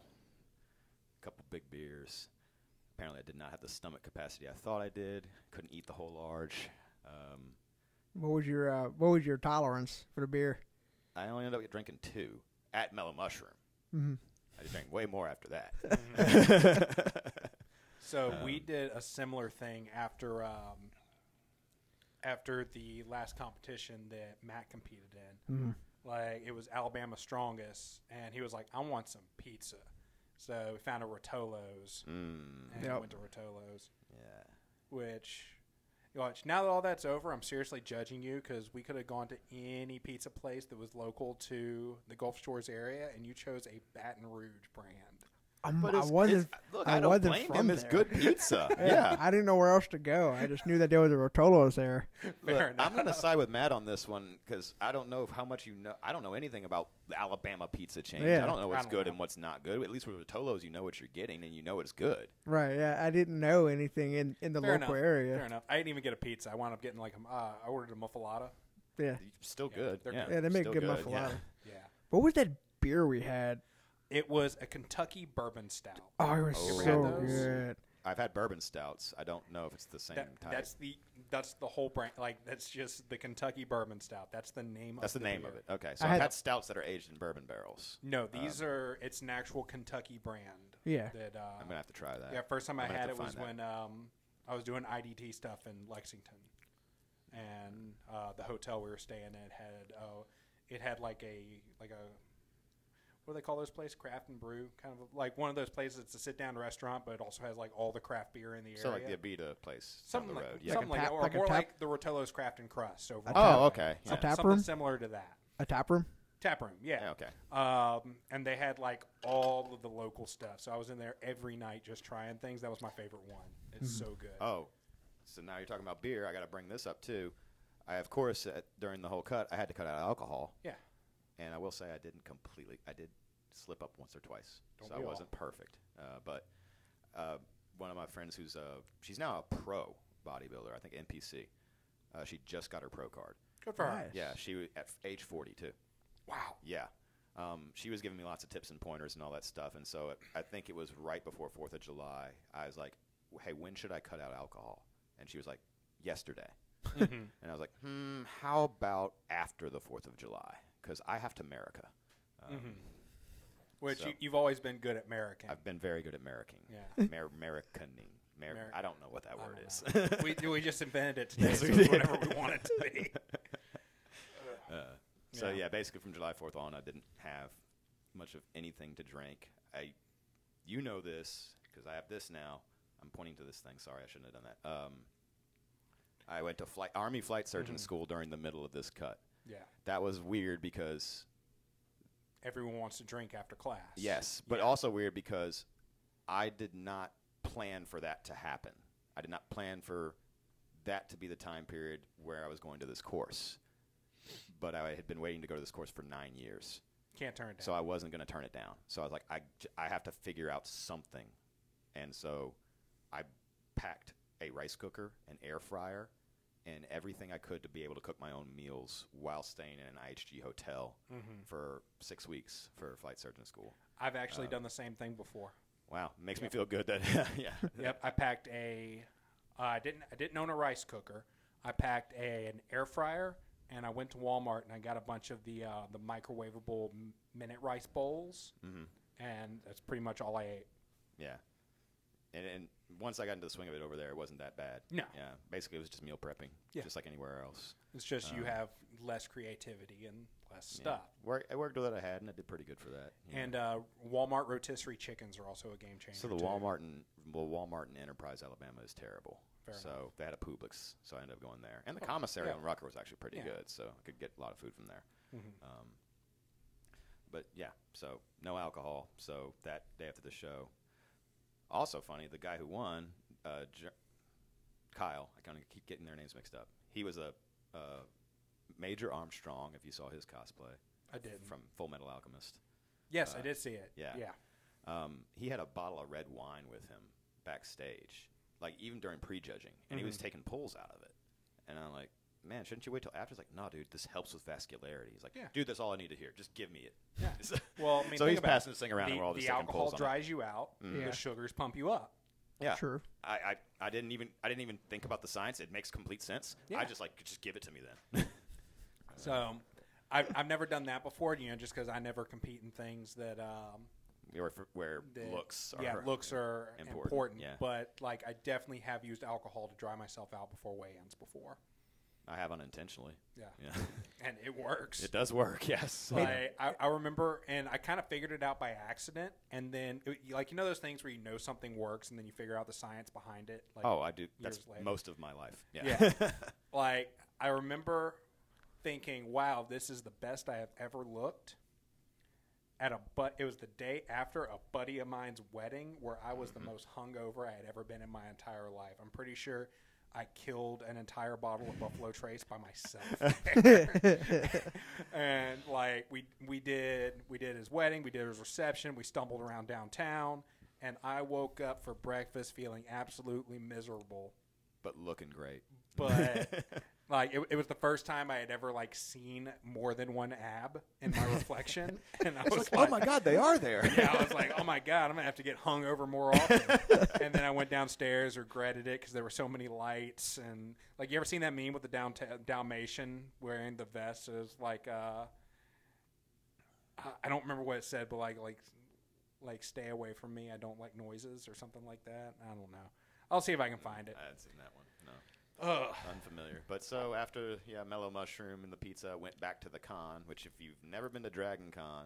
a couple big beers. Apparently, I did not have the stomach capacity I thought I did. Couldn't eat the whole large. Um, What was your uh, What was your tolerance for the beer? I only ended up drinking two at Mellow Mushroom. Mm-hmm. I drank way more after that. So Um, we did a similar thing after um, after the last competition that Matt competed in. Mm-hmm. Like it was Alabama Strongest, and he was like, "I want some pizza." So we found a Rotolo's mm, and Yep. went to Rotolo's, yeah. which You Watch. Now that all that's over, I'm seriously judging you because we could have gone to any pizza place that was local to the Gulf Shores area, and you chose a Baton Rouge brand. I'm, But I wasn't. it's- look, I, I don't wasn't blame from him. It's good pizza. Yeah, yeah. I didn't know where else to go. I just knew that there was a Rotolos there. Look, Fair enough. I'm going to side with Matt on this one because I don't know how much you know. I don't know anything about Alabama pizza chains. Yeah. I don't know what's don't good know. and what's not good. At least with Tolos, you know what you're getting and you know it's good. Right. Yeah. I didn't know anything in, in the Fair local enough. area. Fair enough. I didn't even get a pizza. I wound up getting like a, uh, I ordered a muffalata. Yeah. Still Yeah, good. yeah, good. Yeah. They make still good yeah. muffalata. Yeah. What was that beer we had? It was a Kentucky bourbon stout. Oh, it was Oh. so Had those? good. I've had bourbon stouts. I don't know if it's the same That, type. that's the that's the whole brand. Like that's just the Kentucky bourbon stout. That's the name. That's of the name beer. of it. Okay, so I I've had- had stouts that are aged in bourbon barrels. No, these are. It's an actual Kentucky brand. Yeah. That uh, I'm gonna have to try that. yeah. First time I I'm gonna had have it to was find when um, I was doing IDT stuff in Lexington, and uh, the hotel we were staying at had uh, it had like a like a what do they call those places? Craft and brew, kind of like one of those places. It's a sit down restaurant, but it also has like all the craft beer in the area. So like the Abita place something down the like road. Yeah. something Like like, a that, tap- or like a more tap- like the Rotolo's Craft and Crust over. A there. tap- oh, okay. a Yeah. tap something room? similar to that. A tap room? Tap room, yeah. Yeah, okay. Um, and they had like all of the local stuff. So I was in there every night just trying things. That was my favorite one. It's so good. Oh, so now you're talking about beer. I got to bring this up too. I of course at, during the whole cut, I had to cut out alcohol, yeah. And I will say I didn't completely. I did slip up once or twice, Don't so I all? wasn't perfect. Uh, but uh, one of my friends who's uh, she's now a pro bodybuilder. I think NPC. Uh, she just got her pro card. Good for her. Yeah, she was at f- age 42. Wow. Yeah. Um, she was giving me lots of tips and pointers and all that stuff. And so it, I think it was right before 4th of July. I was like, hey, when should I cut out alcohol? And she was like, yesterday. Mhm. And I was like, hmm, how about after the 4th of July? Because I have to America. Um, Mhm. Which so- you, you've always been good at American. I've been very good at American. Yeah. Mer- Americaning. Mer- Mer- I don't know what that word is. we, we just invented it today, Yes, so we it's did. whatever we want it to be. Uh, so Yeah. yeah. basically from July Fourth on, I didn't have much of anything to drink. I, you know this because I have this now. I'm pointing to this thing. Sorry, I shouldn't have done that. Um, I went to flight Army flight surgeon Mhm. school during the middle of this cut. Yeah. That was weird because Everyone wants to drink after class. yes, but Yeah. also weird because I did not plan for that to happen. I did not plan for that to be the time period where I was going to this course. But I had been waiting to go to this course for nine years. Can't turn it down. So I wasn't going to turn it down. So I was like, I, I have to figure out something. And so I packed a rice cooker, an air fryer, and everything I could to be able to cook my own meals while staying in an IHG hotel Mhm. for six weeks for flight surgeon school. I've actually Uh, done the same thing before. Wow, makes me feel good that yeah. Yep, I packed a. Uh, I didn't. I didn't own a rice cooker. I packed a, an air fryer, and I went to Walmart and I got a bunch of the uh, the microwavable minute rice bowls, hmm and that's pretty much all I ate. Yeah. And, and once I got into the swing of it over there, it wasn't that bad. No. Yeah. Basically, it was just meal prepping, Yeah. just like anywhere else. It's just you Um, have less creativity and less Yeah. stuff. Work, I worked with what I had, and I did pretty good for that. And uh, Walmart rotisserie chickens are also a game changer. So the too. Walmart and well, Walmart in Enterprise, Alabama is terrible. Fair so enough. they had a Publix, so I ended up going there. And the Oh, commissary yeah. on Rucker was actually pretty good, so I could get a lot of food from there. Mhm. Um, but yeah, so no alcohol. So that day after the show, also funny, the guy who won, uh, J- Kyle, I kind of keep getting their names mixed up. He was a uh, Major Armstrong, if you saw his cosplay I did. from Full Metal Alchemist. yes, I uh, did see it. yeah. Yeah. Um, he had a bottle of red wine with him backstage, like even during prejudging, and he was Mhm. taking pulls out of it. And I'm like, man, shouldn't you wait till after? He's like, no, dude, this helps with vascularity. He's like, Yeah. dude, that's all I need to hear. Just give me it. Yeah. Well, I mean, so he's passing this thing around, the, and we're all the just taking alcohol pulls on dries you out. Mhm. Yeah. The sugars pump you up. Yeah, True. I, I, I didn't even I didn't even think about the science. It makes complete sense. Yeah. I just like just give it to me then. So, I've, I've never done that before. You know, just because I never compete in things that um, where where that- looks are yeah looks are important, important. yeah. But like, I definitely have used alcohol to dry myself out before weigh-ins before. I have unintentionally. Yeah. Yeah. and it works. it does work. Yes. Like I, I remember, and I kind of figured it out by accident, and then it, like you know those things where you know something works, and then you figure out the science behind it. Like, oh, I do. That's later. most of my life. Yeah. Yeah. like I remember thinking, "Wow, this is the best I have ever looked." At a but, it was the day after a buddy of mine's wedding where I was the mm-hmm. most hungover I had ever been in my entire life. I'm pretty sure I killed an entire bottle of Buffalo Trace by myself. and like we we did we did his wedding, we did his reception, we stumbled around downtown, and I woke up for breakfast feeling absolutely miserable but looking great. but like it, it was the first time I had ever like seen more than one ab in my reflection, and I was like oh my God, they are there. yeah, I was like, oh my god, I'm gonna have to get hung over more often. and then I went downstairs, regretted it because there were so many lights and like you ever seen that meme with the down Dalmatian wearing the vest? It was like uh, I- I don't remember what it said, but like like like stay away from me. I don't like noises or something like that. I don't know. I'll see if I can find it. I hadn't seen that one. No. Ugh. Unfamiliar. But so after yeah, Mellow Mushroom and the pizza, went back to the con. Which if you've never been to Dragon Con,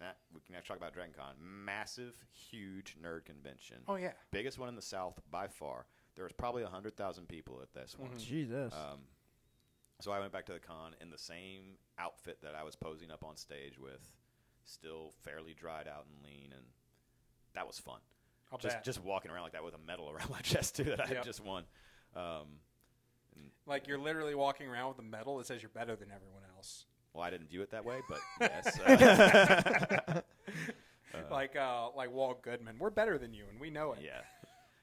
that we can actually talk about Dragon Con. Massive, huge nerd convention. Oh yeah. Biggest one in the South by far. There was probably hundred thousand people at this one. Jesus. Um, so I went back to the con in the same outfit that I was posing up on stage with, still fairly dried out and lean, and that was fun. I'll just bet. just walking around like that with a medal around my chest too that I Yep. had just won. Um, Like you're literally walking around with a medal that says you're better than everyone else. well, I didn't view it that way, but yes. Uh, like uh, like Walt Goodman, we're better than you, and we know it. yeah,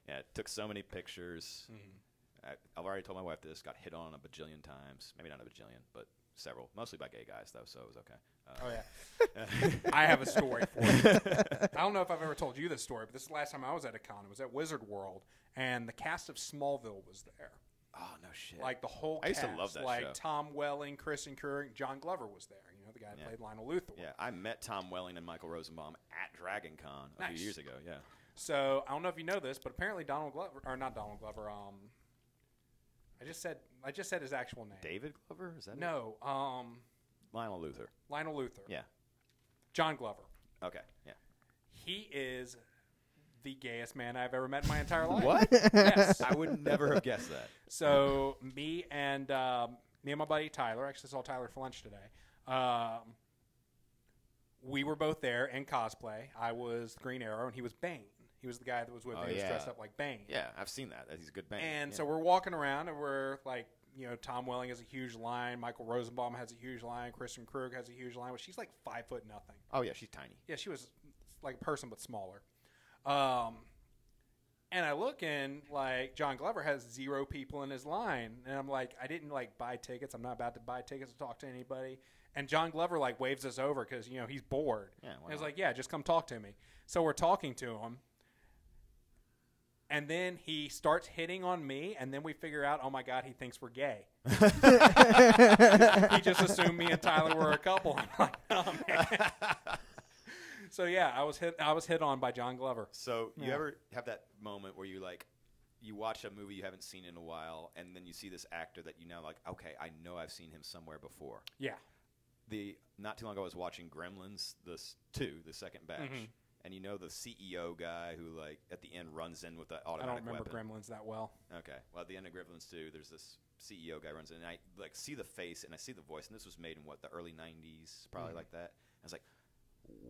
yeah. It took so many pictures. I, I've already told my wife this. Got hit on a bajillion times. Maybe not a bajillion, but several. Mostly by gay guys though, so it was okay. Uh, Oh yeah. I have a story for you. I don't know if I've ever told you this story, but this is the last time I was at a con. It was at Wizard World, and the cast of Smallville was there. Oh no shit. Like the whole I used to cast, love that like show. Tom Welling, Chris Kristin Kreuk, John Glover was there. You know, the guy that Yeah. played Lionel Luthor. Yeah, I met Tom Welling and Michael Rosenbaum at Dragon Con a Nice. few years ago. Yeah. So I don't know if you know this, but apparently Donald Glover, or not Donald Glover. Um, I just said I just said his actual name. David Glover? Is that it? No, um, Lionel Luthor. Lionel Luthor. Yeah. John Glover. Okay. Yeah. He is the gayest man I've ever met in my entire life. What? Yes. I would never have guessed that. So me and um, me and my buddy Tyler, actually saw Tyler for lunch today. Um, we were both there in cosplay. I was Green Arrow, and he was Bane. He was the guy that was with Oh, me. He was yeah. dressed up like Bane. Yeah, I've seen that. He's a good band. And yeah. so we're walking around, and we're like, you know, Tom Welling has a huge line. Michael Rosenbaum has a huge line. Kristin Kreuk has a huge line. But she's like five foot nothing. Oh yeah, she's tiny. Yeah, she was like a person but smaller. Um, and I look and like John Glover has zero people in his line, and I'm like, I didn't like buy tickets. I'm not about to buy tickets to talk to anybody. And John Glover like waves us over because you know he's bored. Yeah, and he's like, yeah, just come talk to me. So we're talking to him. And then he starts hitting on me, and then we figure out, oh my god, he thinks we're gay. he just assumed me and Tyler were a couple. I'm like, oh man. so yeah, I was hit. I was hit on by John Glover. So you Yeah. ever have that moment where you like you watch a movie you haven't seen in a while, and then you see this actor that you know like, okay, I know I've seen him somewhere before. Yeah, The not too long ago, I was watching Gremlins, the s- two, the second batch, Mhm. and you know the CEO guy who like at the end runs in with the I automatic don't remember weapon. Gremlins that well. Okay. Well, at the end of Gremlins 2, there's this CEO guy runs in, and I like see the face and I see the voice, and this was made in what the early '90s, probably Mm-hmm. like that. I was like,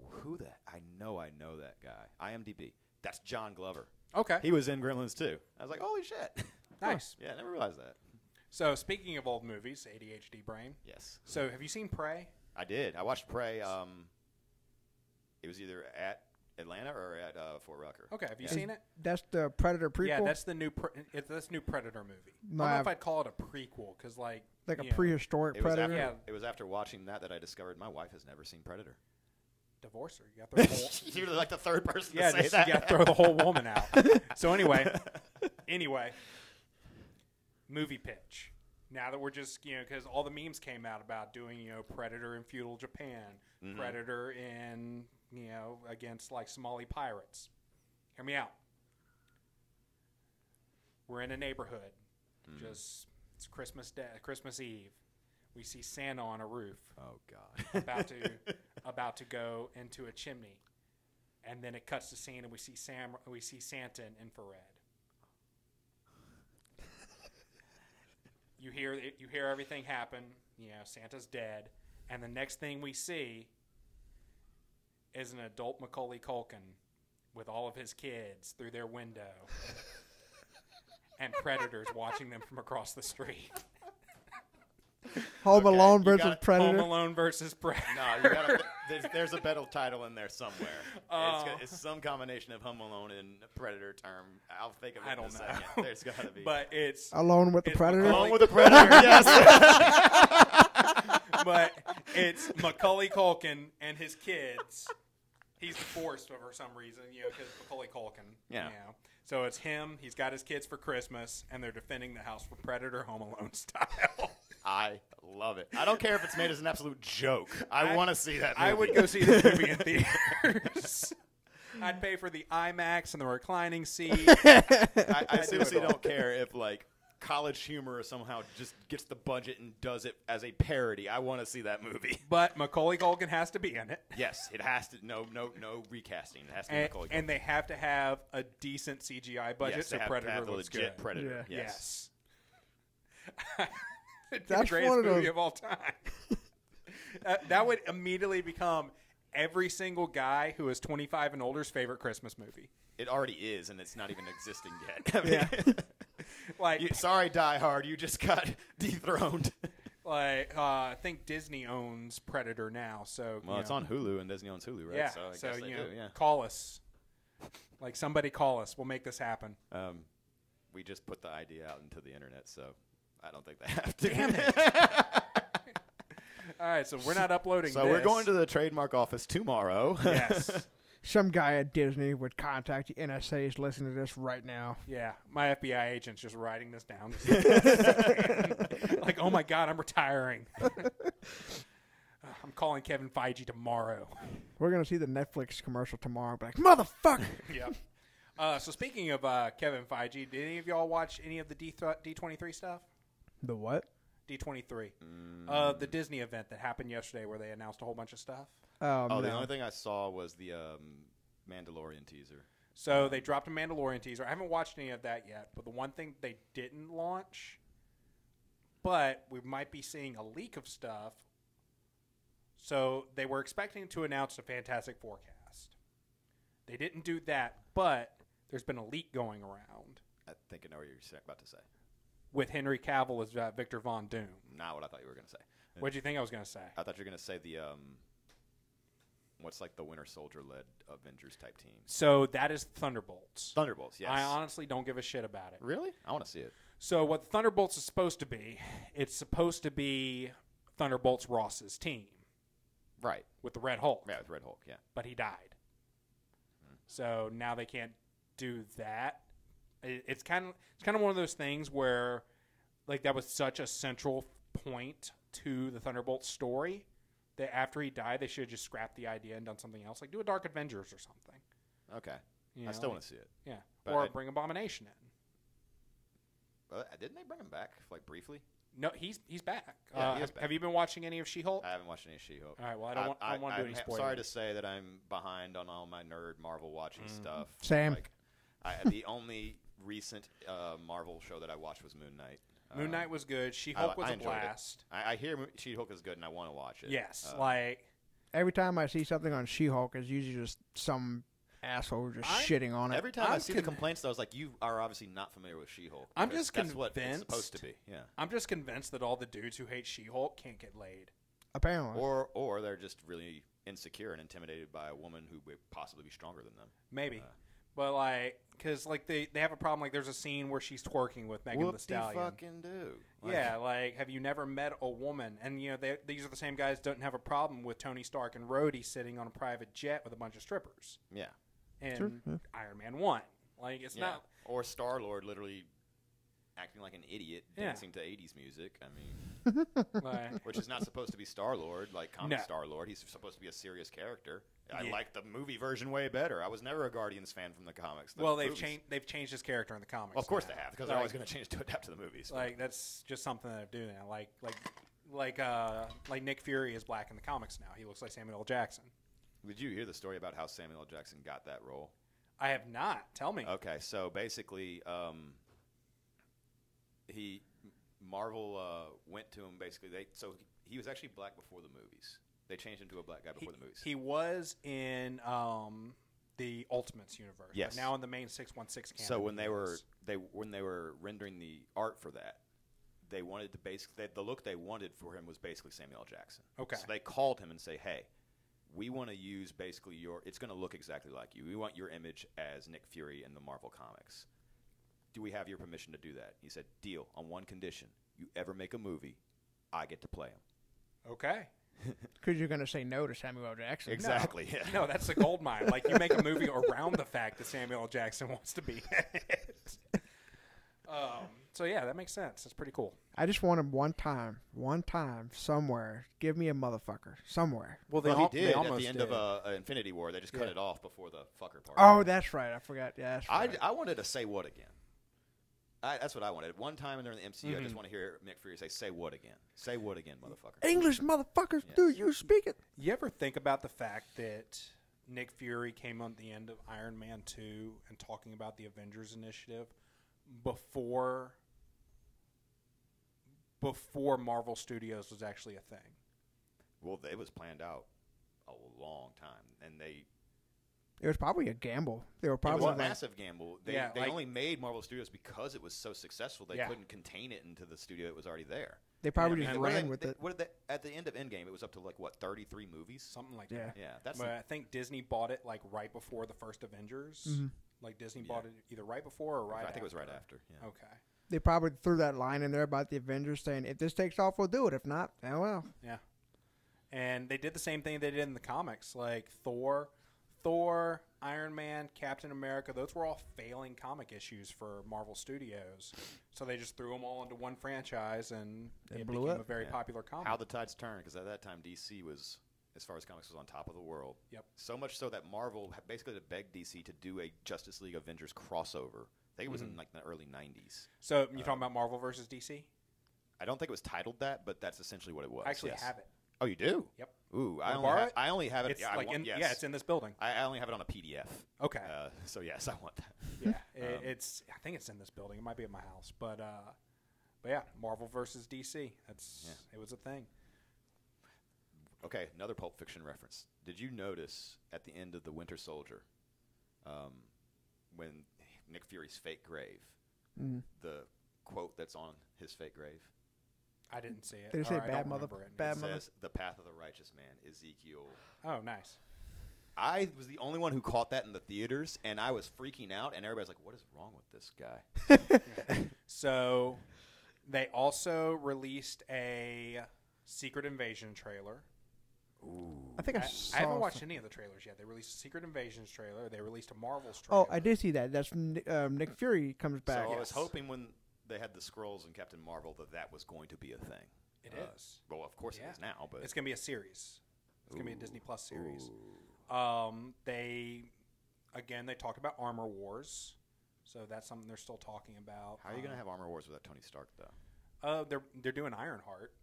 who that? I know, I know that guy. IMDb. That's John Glover. Okay, He was in Gremlins too. I was like, holy shit. nice. yeah, I never realized that. So speaking of old movies, ADHD brain. Yes, So have you seen Prey? I did. I watched Prey. Um, it was either at Atlanta or at uh, Fort Rucker. Okay, have you Yeah. seen it? That's the Predator prequel. Yeah, that's the new. Pre- it's this new Predator movie. No, I don't know I've- if I'd call it a prequel because like like a know, prehistoric It Predator. after, Yeah. it was after watching that that I discovered my wife has never seen Predator. Divorce her. You got the whole. You're like the third person yeah, to say that. you got to throw the whole woman out. so anyway, anyway, movie pitch. Now that we're just you know because all the memes came out about doing you know Predator in feudal Japan, Mhm. Predator in you know against like Somali pirates. Hear me out. We're in a neighborhood, just It's Christmas Day, Christmas Eve. We see Santa on a roof, Oh God. about to about to go into a chimney, and then it cuts to scene, and we see Sam. We see Santa in infrared. You hear it- you hear everything happen. You know, Santa's dead, and the next thing we see is an adult Macaulay Culkin with all of his kids through their window, and predators watching them from across the street. Home Okay, Alone versus gotta- Predator. Home Alone versus Predator. No, you gotta, there's, there's a better title in there somewhere. it's, Oh. it's some combination of Home Alone and Predator term. I'll think of it I in don't a know. second. There's gotta be. But it's Alone with the Predator. Alone with the Predator, yes. but it's Macaulay Culkin and his kids. He's the force for some reason, you know, because Macaulay Culkin. Yeah. You know. So it's him. He's got his kids for Christmas, and they're defending the house from Predator Home Alone style. I love it. I don't care if it's made as an absolute joke. I, I- want to see that. Movie. I would go see this movie in theaters. I'd pay for the IMAX and the reclining seat. I, I do seriously don't care if like college humor somehow just gets the budget and does it as a parody. I want to see that movie. But Macaulay Culkin has to be in it. Yes, it has to. No, no, no recasting. It has to be And, Macaulay. and they have to have a decent CGI budget yes, so Predator to have the looks legit good. Predator. Yeah. Yes. Yes. It'd That's the greatest one of movie those- of all time. that, that would immediately become every single guy who is 25 and older's favorite Christmas movie. It already is, and it's not even existing yet. I mean, Like, you- sorry, Die Hard, you just got dethroned. like uh, I think Disney owns Predator now, so Well, you it's know. on Hulu, and Disney owns Hulu, right? Yeah, so I so guess they you know, do. Yeah. call us. Like somebody call us. We'll make this happen. Um, we just put the idea out into the internet, so I don't think they have to. Damn it. All right, so we're not uploading. so we're going to the trademark office tomorrow. yes. Some guy at Disney would contact the NSA's listening to this right now. Yeah, my FBI agent's just writing this down. like, oh my god, I'm retiring. I'm calling Kevin Feige tomorrow. We're gonna see the Netflix commercial tomorrow. Be like, motherfucker. yeah. Uh, so speaking of uh, Kevin Feige, did any of y'all watch any of the D twenty three stuff? The what? D twenty three, uh, the Disney event that happened yesterday, where they announced a whole bunch of stuff. Um, oh, the only thing I saw was the um, Mandalorian teaser. So they dropped a Mandalorian teaser. I haven't watched any of that yet, but the one thing they didn't launch, but we might be seeing a leak of stuff. So they were expecting to announce a Fantastic Four cast. They didn't do that, but there's been a leak going around I think I know what you're about to say. With Henry Cavill as uh, Victor Von Doom. Not what I thought you were going to say. What do you think I was going to say? I thought you were going to say the um, what's like the Winter Soldier led Avengers type team. So that is Thunderbolts. Thunderbolts. Yes. I honestly don't give a shit about it. really? I want to see it. So what Thunderbolts is supposed to be, it's supposed to be Thunderbolts Ross's team Right. with the Red Hulk, Yeah, with Red Hulk. Yeah. but he died. So now they can't do that. It, it's kind of it's kind of one of those things where, like, that was such a central point to the Thunderbolt story that after he died, they should have just scrapped the idea and done something else, like do a Dark Avengers or something. Okay. You I know, still like- want to see it. Yeah, But or I- bring Abomination in. But uh, didn't they bring him back like briefly? No, he's he's back. Yeah, uh, he is have, back. have you been watching any of She-Hulk? I haven't watched any She-Hulk. All right, well, I don't want- I don't wanna do any I'm spoilers. Sorry to say that I'm behind on all my nerd Marvel watching Mm. stuff. Same. Like, I, the only recent uh, Marvel show that I watched was Moon Knight. Moon Um, Knight was good. She I- Hulk was I a enjoyed it. blast. I, I hear She-Hulk is good, and I want to watch it. Yes, Uh, like Every time I see something on She-Hulk, it's usually just some asshole just I- shitting on it. Every time i I'm see the con- complaints, though, I was like, you are obviously not familiar with She-Hulk. I'm because just that's what it's supposed to be. convinced- Yeah. I'm just convinced that all the dudes who hate She-Hulk can't get laid. Apparently, Or or they're just really insecure and intimidated by a woman who would possibly be stronger than them. Maybe, Uh. But like, because like they they have a problem. Like, there's a scene where she's twerking with Megan the Whoop-de Stallion. fucking do. Like, yeah, like, have you never met a woman? And you know, they, these are the same guys don't have a problem with Tony Stark and Rhodey sitting on a private jet with a bunch of strippers Yeah. in Sure, yeah. Iron Man One. Like, it's yeah. not. Or Star Lord literally acting like an idiot, Yeah. dancing to '80s music. I mean, which is not supposed to be Star Lord, like comic No. Star Lord. He's supposed to be a serious character. I Yeah. like the movie version way better. I was never a Guardians fan from the comics. The well, they've movies- changed. They've changed his character in the comics. Well, of course now. they have, because they're always going to change to adapt to the movies. Like that's just something that they're doing now. Like like like uh like Nick Fury is black in the comics now. He looks like Samuel L. Jackson. Did you hear the story about how Samuel L. Jackson got that role? I have not. Tell me. Okay, so basically, um, he Marvel uh, went to him. Basically, they so he was actually black before the movies. They changed him to a black guy he, before the movies. he was in um the Ultimates universe. Yes. now in the main six one six canon. so when they were they when they were rendering the art for that, they wanted to basically the look they wanted for him was basically Samuel L. Jackson. Okay. So they called him and say, "Hey, we want to use basically your. It's going to look exactly like you. We want your image as Nick Fury in the Marvel comics. Do we have your permission to do that?" He said, "Deal on one condition: you ever make a movie, I get to play him." okay. Because you're gonna say no to Samuel L. Jackson. Exactly. Yeah. No, that's the gold mine. Like you make a movie around the fact that Samuel L. Jackson wants to be. in it. um. So yeah, that makes sense. That's pretty cool. I just want him one time, one time, somewhere. Give me a motherfucker somewhere. Well, they, Well, al- he they did at the end did. of uh, Infinity War. They just cut Yeah. it off before the fucker part. Oh, that's right. I forgot. Yeah, that's I. I wanted to say what again. I, that's what I wanted. One time during the MCU, I Mm-hmm. just want to hear Nick Fury say, "Say what again? Say what again, motherfucker." English motherfuckers, Yeah. do you speak it? You ever think about the fact that Nick Fury came on the end of Iron Man 2 and talking about the Avengers initiative before before Marvel Studios was actually a thing? Well, it was planned out a long time, and they It was probably a gamble. They were it probably was a like, massive gamble. They, Yeah, they like- only made Marvel Studios because it was so successful. They Yeah. couldn't contain it into the studio that was already there. they probably Yeah, just And what ran they- with they- it. What did they, at the end of Endgame? It was up to like what thirty three movies. Something like Yeah. that. Yeah, that's But I think Disney bought it like right before the first Avengers. Mhm. Like Disney Yeah. bought it either right before or right I think it was right after. after. Yeah. Okay. They probably threw that line in there about the Avengers saying, "If this takes off, we'll do it. If not, oh well." Yeah. And they did the same thing they did in the comics, like Thor, Thor, Iron Man, Captain America. Those were all failing comic issues for Marvel Studios. So they just threw them all into one franchise, and It it blew became up. a very Yeah. popular comic. How the tides turned because at that time DC was, as far as comics, was on top of the world. Yep. So much so that Marvel basically had to beg DC to do a Justice League Avengers crossover. I think it was Mm-hmm. in like the early '90s. so you're talking about Marvel versus DC? I don't think it was titled that, but that's essentially what it was. I actually yes. have it. Oh, you do? Yep. Ooh, I Wanna only, borrow ha- it? I only have it. It's yeah, I like want- in, yes. yeah, it's in this building. I, I only have it on a PDF. Okay. Uh, so yes, I want that. yeah, it, um, it's. I think it's in this building. It might be at my house, but uh, but yeah, Marvel versus DC. That's Yeah. it was a thing. Okay, another Pulp Fiction reference. Did you notice at the end of the Winter Soldier, um, when Nick Fury's fake grave, Mm. the quote that's on his fake grave? I didn't see it. Did it or say I bad don't mother- remember it. bad it mother- says the path of the righteous man, Ezekiel. Oh, nice. I was the only one who caught that in the theaters, and I was freaking out, and everybody's like, "What is wrong with this guy?" So they also released a Secret Invasion trailer. I think I, I, saw I haven't watched some- any of the trailers yet. They released a Secret Invasions trailer. They released a Marvels trailer. Oh, I did see that. That's Ni- um, Nick Fury comes back. So I was hoping when they had the scrolls and Captain Marvel that that was going to be a thing. It Uh, is. Well, of course Yeah. it is now, but It's gonna be a series. It's gonna be a Disney Plus series. Um, they again they talked about Armor Wars, so that's something they're still talking about. How are you going to Um, have Armor Wars without Tony Stark, though? Uh, they're they're doing Ironheart,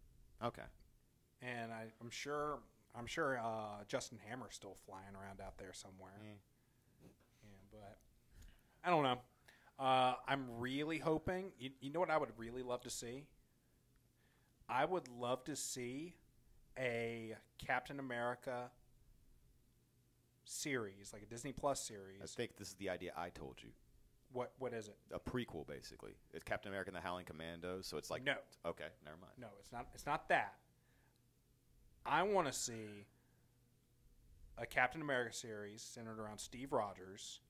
Okay. and I, I'm sure I'm sure uh, Justin Hammer's still flying around out there somewhere. Mm. Yeah, but I don't know. Uh, I'm really hoping. You, you know what I would really love to see? I would love to see a Captain America series, like a Disney Plus series. I think this is the idea I told you. What what is it? A prequel, basically. It's Captain America and the Howling Commandos, so it's like No. Okay, never mind. No, it's not. It's not that. I want to see a Captain America series centered around Steve Rogers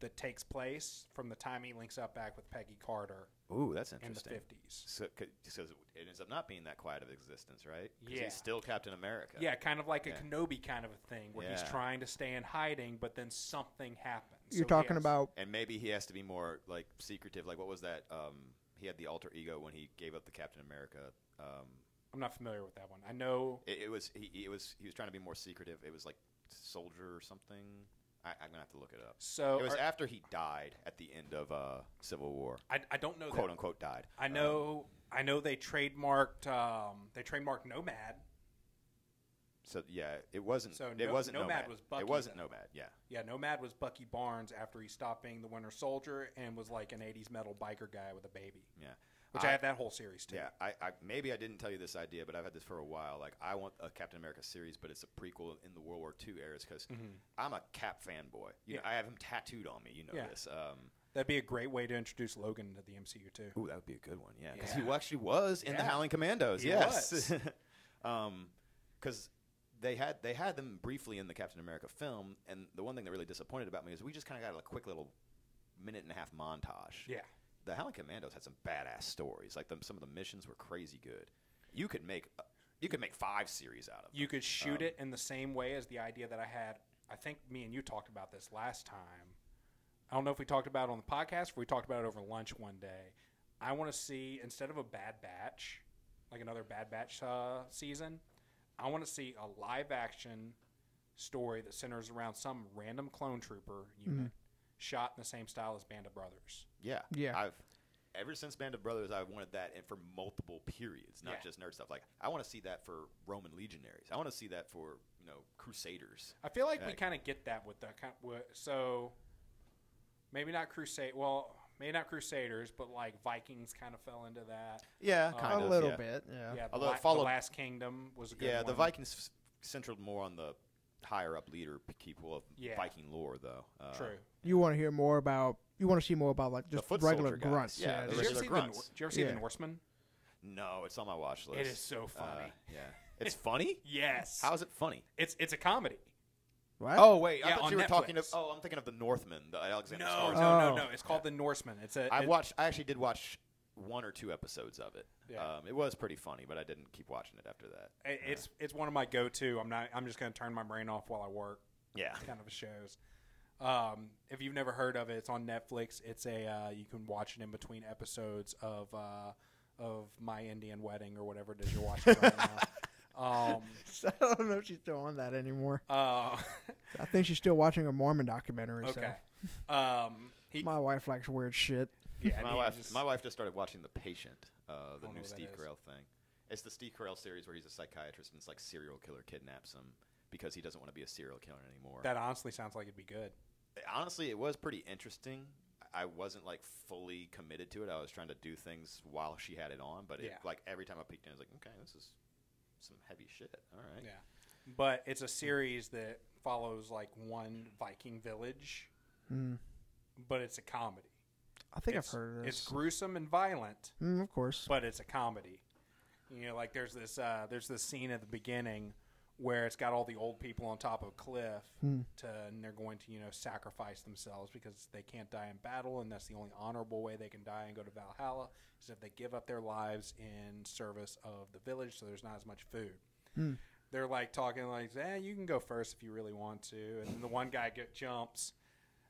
that takes place from the time he links up back with Peggy Carter Ooh, that's interesting. in the fifties. So, because it ends up not being that quiet of existence, right? Yeah. he's still Captain America. Yeah, kind of like a Kenobi kind of a thing where he's trying to stay in hiding, but then something happens. You're So talking has- about And maybe he has to be more like secretive. Like what was that? Um, he had the alter ego when he gave up the Captain America. Um, I'm not familiar with that one. I know. it, it was he, it was he was trying to be more secretive. It was like soldier or something. I, I'm gonna have to look it up. So it was are- after he died at the end of uh, Civil War, I, I don't know quote that. unquote died. I Um, know. I know they trademarked. Um, they trademarked Nomad. so yeah, it wasn't. So it No- wasn't Nomad Nomad. was Bucky It wasn't then. Nomad. Yeah. Yeah, Nomad was Bucky Barnes after he stopped being the Winter Soldier and was like an '80s metal biker guy with a baby. Yeah. Which I, had that whole series too. Yeah, I, I maybe I didn't tell you this idea, but I've had this for a while. Like, I want a Captain America series, but it's a prequel in the World War II eras because I'm a Cap fanboy. You know, Yeah. I have him tattooed on me. You know Yeah. this. Um, That'd be a great way to introduce Logan to the MCU too. ooh, that would be a good one. Yeah, because Yeah. he actually was in the Howling Commandos. He yes, was. um, because they had they had them briefly in the Captain America film, and the one thing that really disappointed about me is we just kind of got a quick little minute and a half montage. Yeah. The Howling Commandos had some badass stories. Like them, some of the missions were crazy good. You could make uh, you could make five series out of. Them. You could shoot Um, it in the same way as the idea that I had. I think me and you talked about this last time. I don't know if we talked about it on the podcast or we talked about it over lunch one day. I want to see instead of a Bad Batch, like another Bad Batch uh, season, I want to see a live action story that centers around some random clone trooper unit shot in the same style as Band of Brothers. Yeah, Yeah. I've ever since Band of Brothers, I've wanted that, and for multiple periods, not Yeah. just nerd stuff. Like I want to see that for Roman legionaries. I want to see that for you know Crusaders. I feel like we kind of get that with the so maybe not crusade. Well, maybe not Crusaders, but like Vikings kind of fell into that. Yeah, Uh, kind a of little yeah. bit, yeah. Yeah, the, Although La- it the Last Kingdom was a good Yeah, one. the Vikings f- centered more on the higher up leader people of Yeah. Viking lore, though. Uh, True. You want to hear more about? You want to see more about like The just foot regular soldier guys. grunts? Yeah, Did the you ever regular see the, grunts. Nor- did you ever see the Norseman? No, it's on my watch list. It is so funny. Uh, yeah, it's funny. Yes. How is it funny? it's it's a comedy. What? Oh wait, I Yeah, thought on you were talking of. Netflix. Oh, I'm thinking of the Northman, the Alexander No, Skarsgård. no, no, Oh. no. It's called the Norseman. It's a. I it- watched. I actually did watch one or two episodes of it. Yeah. Um, it was pretty funny, but I didn't keep watching it after that. it- It's it's one of my go-to. I'm not. I'm just going to turn my brain off while I work. Yeah. kind of shows. Um, if you've never heard of it, it's on Netflix. It's a uh, you can watch it in between episodes of uh, of My Indian Wedding or whatever it is you're watching right now. Um, I don't know if she's still on that anymore. uh, I think she's still watching a Mormon documentary. okay. Um, he, my wife likes weird shit. yeah, my wife. just- my wife just started watching The Patient, uh, the new Steve. Carell thing. It's the Steve Carell series where he's a psychiatrist and it's like serial killer kidnaps him because he doesn't want to be a serial killer anymore. that honestly sounds like it'd be good. Honestly, it was pretty interesting. I wasn't like fully committed to it. I was trying to do things while she had it on, but it, Yeah. like every time I peeked in, I was like, okay, this is some heavy shit. All right. Yeah, but it's a series that follows like one Viking village, Mm. but it's a comedy. I think it's, I've heard of this. It's gruesome and violent. Mm, of course. but it's a comedy. You know, like there's this uh, there's this scene at the beginning where it's got all the old people on top of a cliff Hmm. to and they're going to you know sacrifice themselves because they can't die in battle and that's the only honorable way they can die and go to Valhalla is if they give up their lives in service of the village so there's not as much food. Hmm. They're like talking like, "Eh, you can go first if you really want to." And then the one guy get jumps.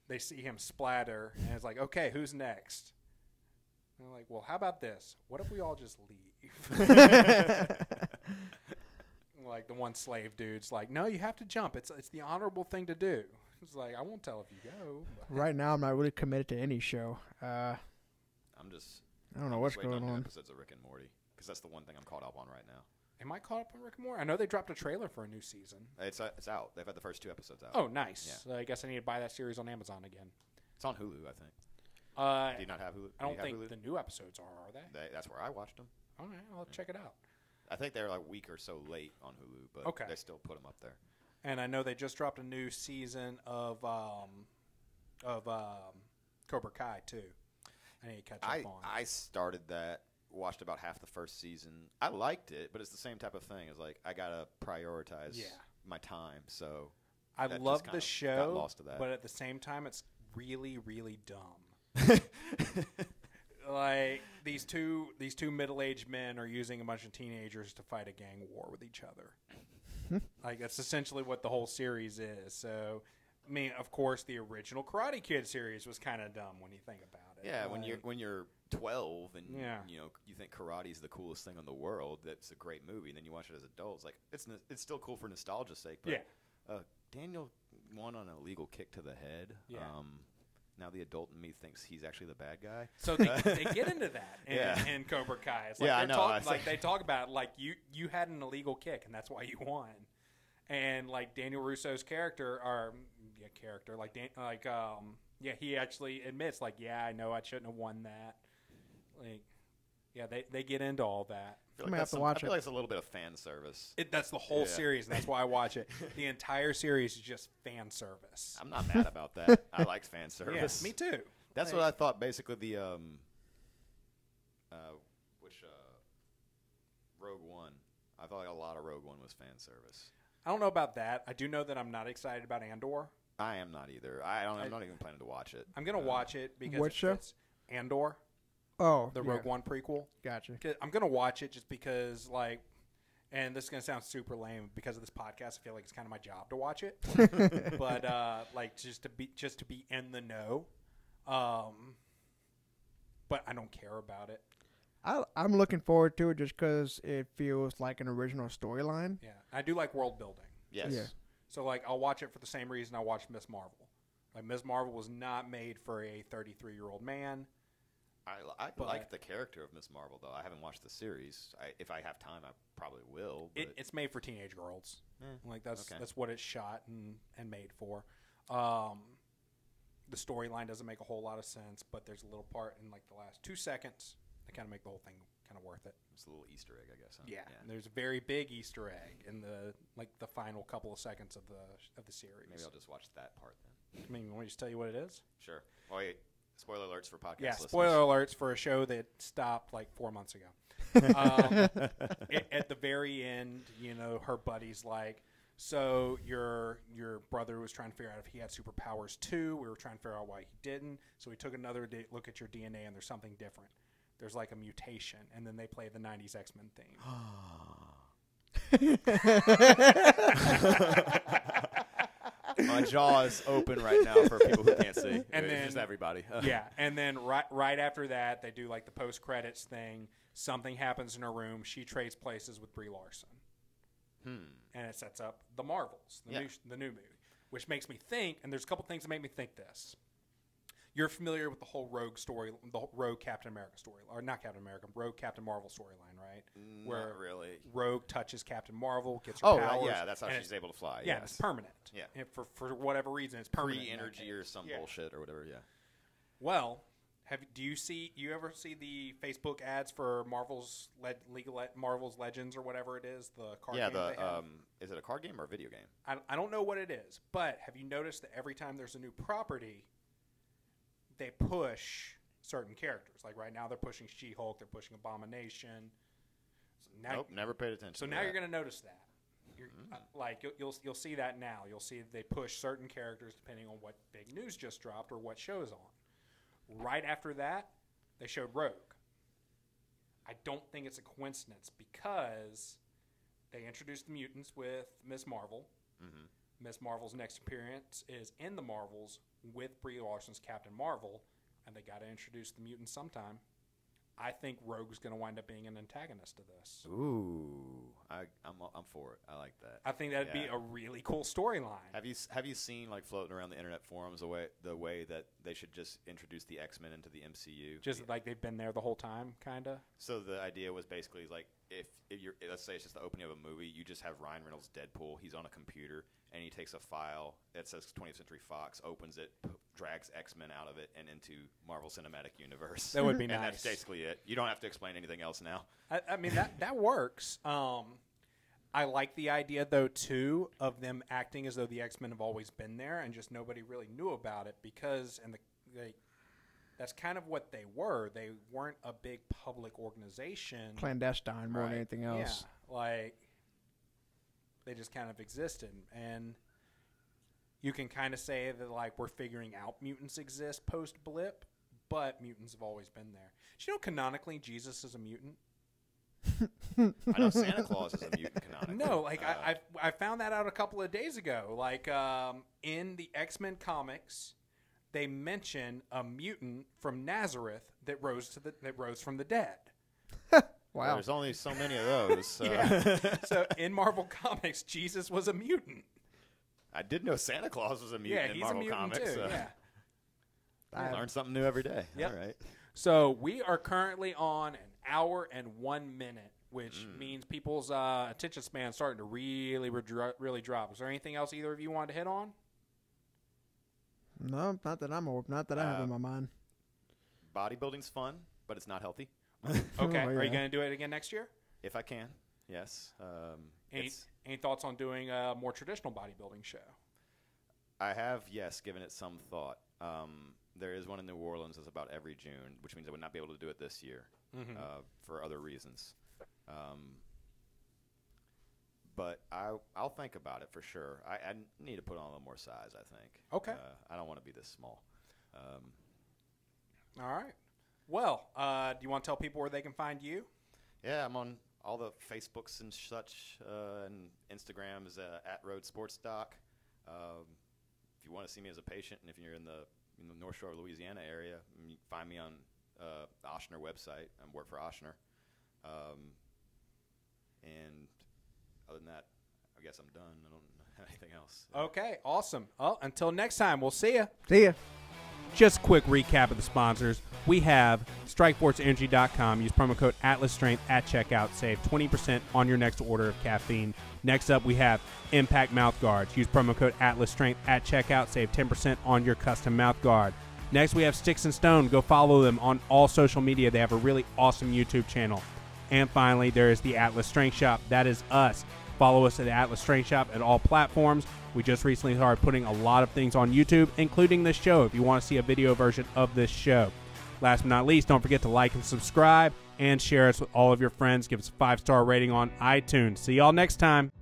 They see him splatter and it's like, "Okay, who's next?" And they're like, well, how about this? What if we all just leave? like the one slave dude's like, no, you have to jump. It's it's the honorable thing to do. It's like I won't tell if you go. but- right now, I'm not really committed to any show. Uh, I'm just. I don't know I'm what's going on. Episodes of Rick and Morty because that's the one thing I'm caught up on right now. Am I caught up on Rick and Morty? I know they dropped a trailer for a new season. It's uh, it's out. They've had the first two episodes out. Oh, nice. Yeah. So I guess I need to buy that series on Amazon again. It's on Hulu, I think. Uh, Do you not have Hulu? I Do don't you have think Hulu? the new episodes are, are they? They, that's where I watched them. All right, I'll check it out. I think they're like a week or so late on Hulu, but Okay. they still put them up there. And I know they just dropped a new season of um, of um, Cobra Kai too. I need to catch up on. I started that, watched about half the first season. I liked it, but it's the same type of thing. It's like I gotta prioritize Yeah. my time. So I that just love kind the of got show, lost to that. but at the same time, it's really, really dumb. like these two, these two middle-aged men are using a bunch of teenagers to fight a gang war with each other. like that's essentially what the whole series is. So, I mean, of course, the original Karate Kid series was kind of dumb when you think about it. yeah, when Like, you're when you're 12 and Yeah. you know you think karate's the coolest thing in the world that's a great movie and then you watch it as adults like it's n- it's still cool for nostalgia's sake but Yeah. uh, daniel won on a legal kick to the head Yeah. um, now the adult in me thinks he's actually the bad guy So they, they get into that in, Yeah. in Cobra Kai. It's like Yeah, I know, talk- I like they talk about like you you had an illegal kick and that's why you won. And like Daniel Russo's character or yeah, character like Dan, like um yeah, he actually admits like yeah, I know I shouldn't have won that. Like yeah, they they get into all that. I feel I'm gonna like have that's to some- watch I feel it. like it's a little bit of fan service It, that's the whole Yeah. series, and that's why I watch it. The entire series is just fan service. i'm not mad about that i like fan Yeah, service me too. That's what I thought. Basically, the um, uh, which uh, Rogue One. I thought like a lot of Rogue One was fan service. I don't know about that. I do know that I'm not excited about Andor. I am not either. I don't. I- I'm not even planning to watch it. I'm gonna Uh, watch it because What it show? fits Andor, Oh, the yeah. Rogue One prequel. Gotcha. I'm gonna watch it just because, like, and this is gonna sound super lame because of this podcast. I feel like it's kind of my job to watch it, but uh, like just to be just to be in the know. Um, but I don't care about it. I, I'm looking forward to it just because it feels like an original storyline. Yeah, I do like world building. Yes. Yeah. So like I'll watch it for the same reason I watched Ms. Marvel. Like Ms. Marvel was not made for a 33 year old man. I, I But- like the character of Ms. Marvel though. I haven't watched the series. I, if I have time, I probably will. It, it's made for teenage girls. Eh, Like that's okay. that's what it's shot and, and made for. Um, the storyline doesn't make a whole lot of sense, but there's a little part in like the last two seconds that kind of make the whole thing kind of worth it. it's a little Easter egg, I guess. huh? Yeah, there's a very big Easter egg in the like the final couple of seconds of the of the series. Maybe I'll just watch that part then. I mean, want me to just tell you what it is? Sure. Oh wait. Spoiler alerts for podcast. Yeah, listeners. spoiler alerts for a show that stopped like four months ago. um, a- at the very end, you know, her buddy's like, "So your your brother was trying to figure out if he had superpowers too. We were trying to figure out why he didn't. So we took another day, look at your DNA, and there's something different. There's like a mutation, and then they play the '90s X Men theme. My jaw is open right now for people who can't see. And It's then- just everybody. yeah, and then right right after that, they do like the post credits thing. Something happens in her room. She trades places with Brie Larson. Hmm. and it sets up the Marvels, the Yeah. new the new movie, which makes me think. And there's a couple things that make me think this. You're familiar with the whole Rogue story, the Rogue Captain America story, or not Captain America, Rogue Captain Marvel storyline, right? Not really. Rogue touches Captain Marvel, gets her Oh, powers. yeah, that's how and she's it's- able to fly. Yeah, yes. it's permanent. Yeah. and for for whatever reason, it's permanent. in that Pre-energy or case. some Yeah. bullshit or whatever. Yeah. Well, have do you see you ever see the Facebook ads for Marvel's Le- League of Le- Marvel's Legends or whatever it is, the card yeah. game they The have? um, is it a card game or a video game? I, I don't know what it is, but have you noticed that every time there's a new property, they push certain characters? Like right now, they're pushing She-Hulk, they're pushing Abomination. So now, nope. Never paid attention. so now that. you're going to notice that. You're, uh, like you'll, you'll you'll see that now. You'll see they push certain characters depending on what big news just dropped or what show is on. Right after that, they showed Rogue. I don't think it's a coincidence because they introduced the mutants with Ms. Marvel. Mhm. Ms. Marvel's next appearance is in the Marvels with Brie Larson's Captain Marvel, and they got to introduce the mutants sometime. I think Rogue's going to wind up being an antagonist to this. Ooh, I, I'm I'm for it. I like that. I think that'd be a really cool storyline. Have you have you seen like floating around the internet forums the way the way that they should just introduce the X Men into the MCU? Just Yeah. like they've been there the whole time, kind of. So the idea was basically like if, if you're let's say it's just the opening of a movie, you just have Ryan Reynolds Deadpool. He's on a computer and he takes a file that says 20th Century Fox, opens it, p- drags X Men out of it and into Marvel Cinematic Universe. That would be and nice. that's basically it. You don't have to explain anything else now. I, I mean that that works. Um, I like the idea though too of them acting as though the X Men have always been there and just nobody really knew about it because and the they, that's kind of what they were. They weren't a big public organization. Clandestine more Right. than anything else. Yeah, like they just kind of existed, and you can kind of say that like we're figuring out mutants exist post blip, but mutants have always been there. Do you know canonically Jesus is a mutant? I know Santa Claus is a mutant canonically. No, like Uh, I, I I found that out a couple of days ago. Like um, in the X Men comics, they mention a mutant from Nazareth that rose to the that rose from the dead. Wow. There's only so many of those. So. Yeah. so in Marvel Comics, Jesus was a mutant. I did know Santa Claus was a mutant yeah, in he's Marvel a mutant Comics. too. so Yeah. I- Learn something new every day. Yep. All right. So we are currently on an hour and one minute, which Mm. means people's uh, attention span starting to really, really drop. Is there anything else either of you wanted to hit on? no, not that I'm aware- not that I have Uh, in my mind. Bodybuilding's fun, but it's not healthy. Okay. Oh, Are you going to do it again next year? If I can, yes. Um, Any, any thoughts on doing a more traditional bodybuilding show? I have, yes, given it some thought. Um, there is one in New Orleans that's about every June, which means I would not be able to do it this year Mm-hmm. uh, for other reasons. Um, but I, I'll think about it for sure. I, I need to put on a little more size, I think. Okay. Uh, I don't want to be this small. Um, All right. Well, uh, do you want to tell people where they can find you? Yeah, I'm on all the Facebooks and such, uh, and Instagram is uh, at Road Sports Doc. Um, if you want to see me as a patient, and if you're in the in the North Shore of Louisiana area, you can find me on uh, the Ochsner website. I work for Ochsner. Um, and other than that, I guess I'm done. I don't have anything else. Okay, awesome. Well, until next time, we'll see you. See ya. Just quick recap of the sponsors. We have StrikeForceEnergy.com. Use promo code Atlas Strength at checkout. Save 20% on your next order of caffeine. Next up, we have Impact Mouth Guards. Use promo code Atlas Strength at checkout. Save 10% on your custom mouth guard. Next, we have Stix and Stone. Go follow them on all social media. They have a really awesome YouTube channel. And finally, there is the Atlas Strength Shop. That is us. Follow us at Atlas Strength Shop at all platforms. We just recently started putting a lot of things on YouTube, including this show, if you want to see a video version of this show. Last but not least, don't forget to like and subscribe and share us with all of your friends. Give us a five star rating on iTunes. See y'all next time.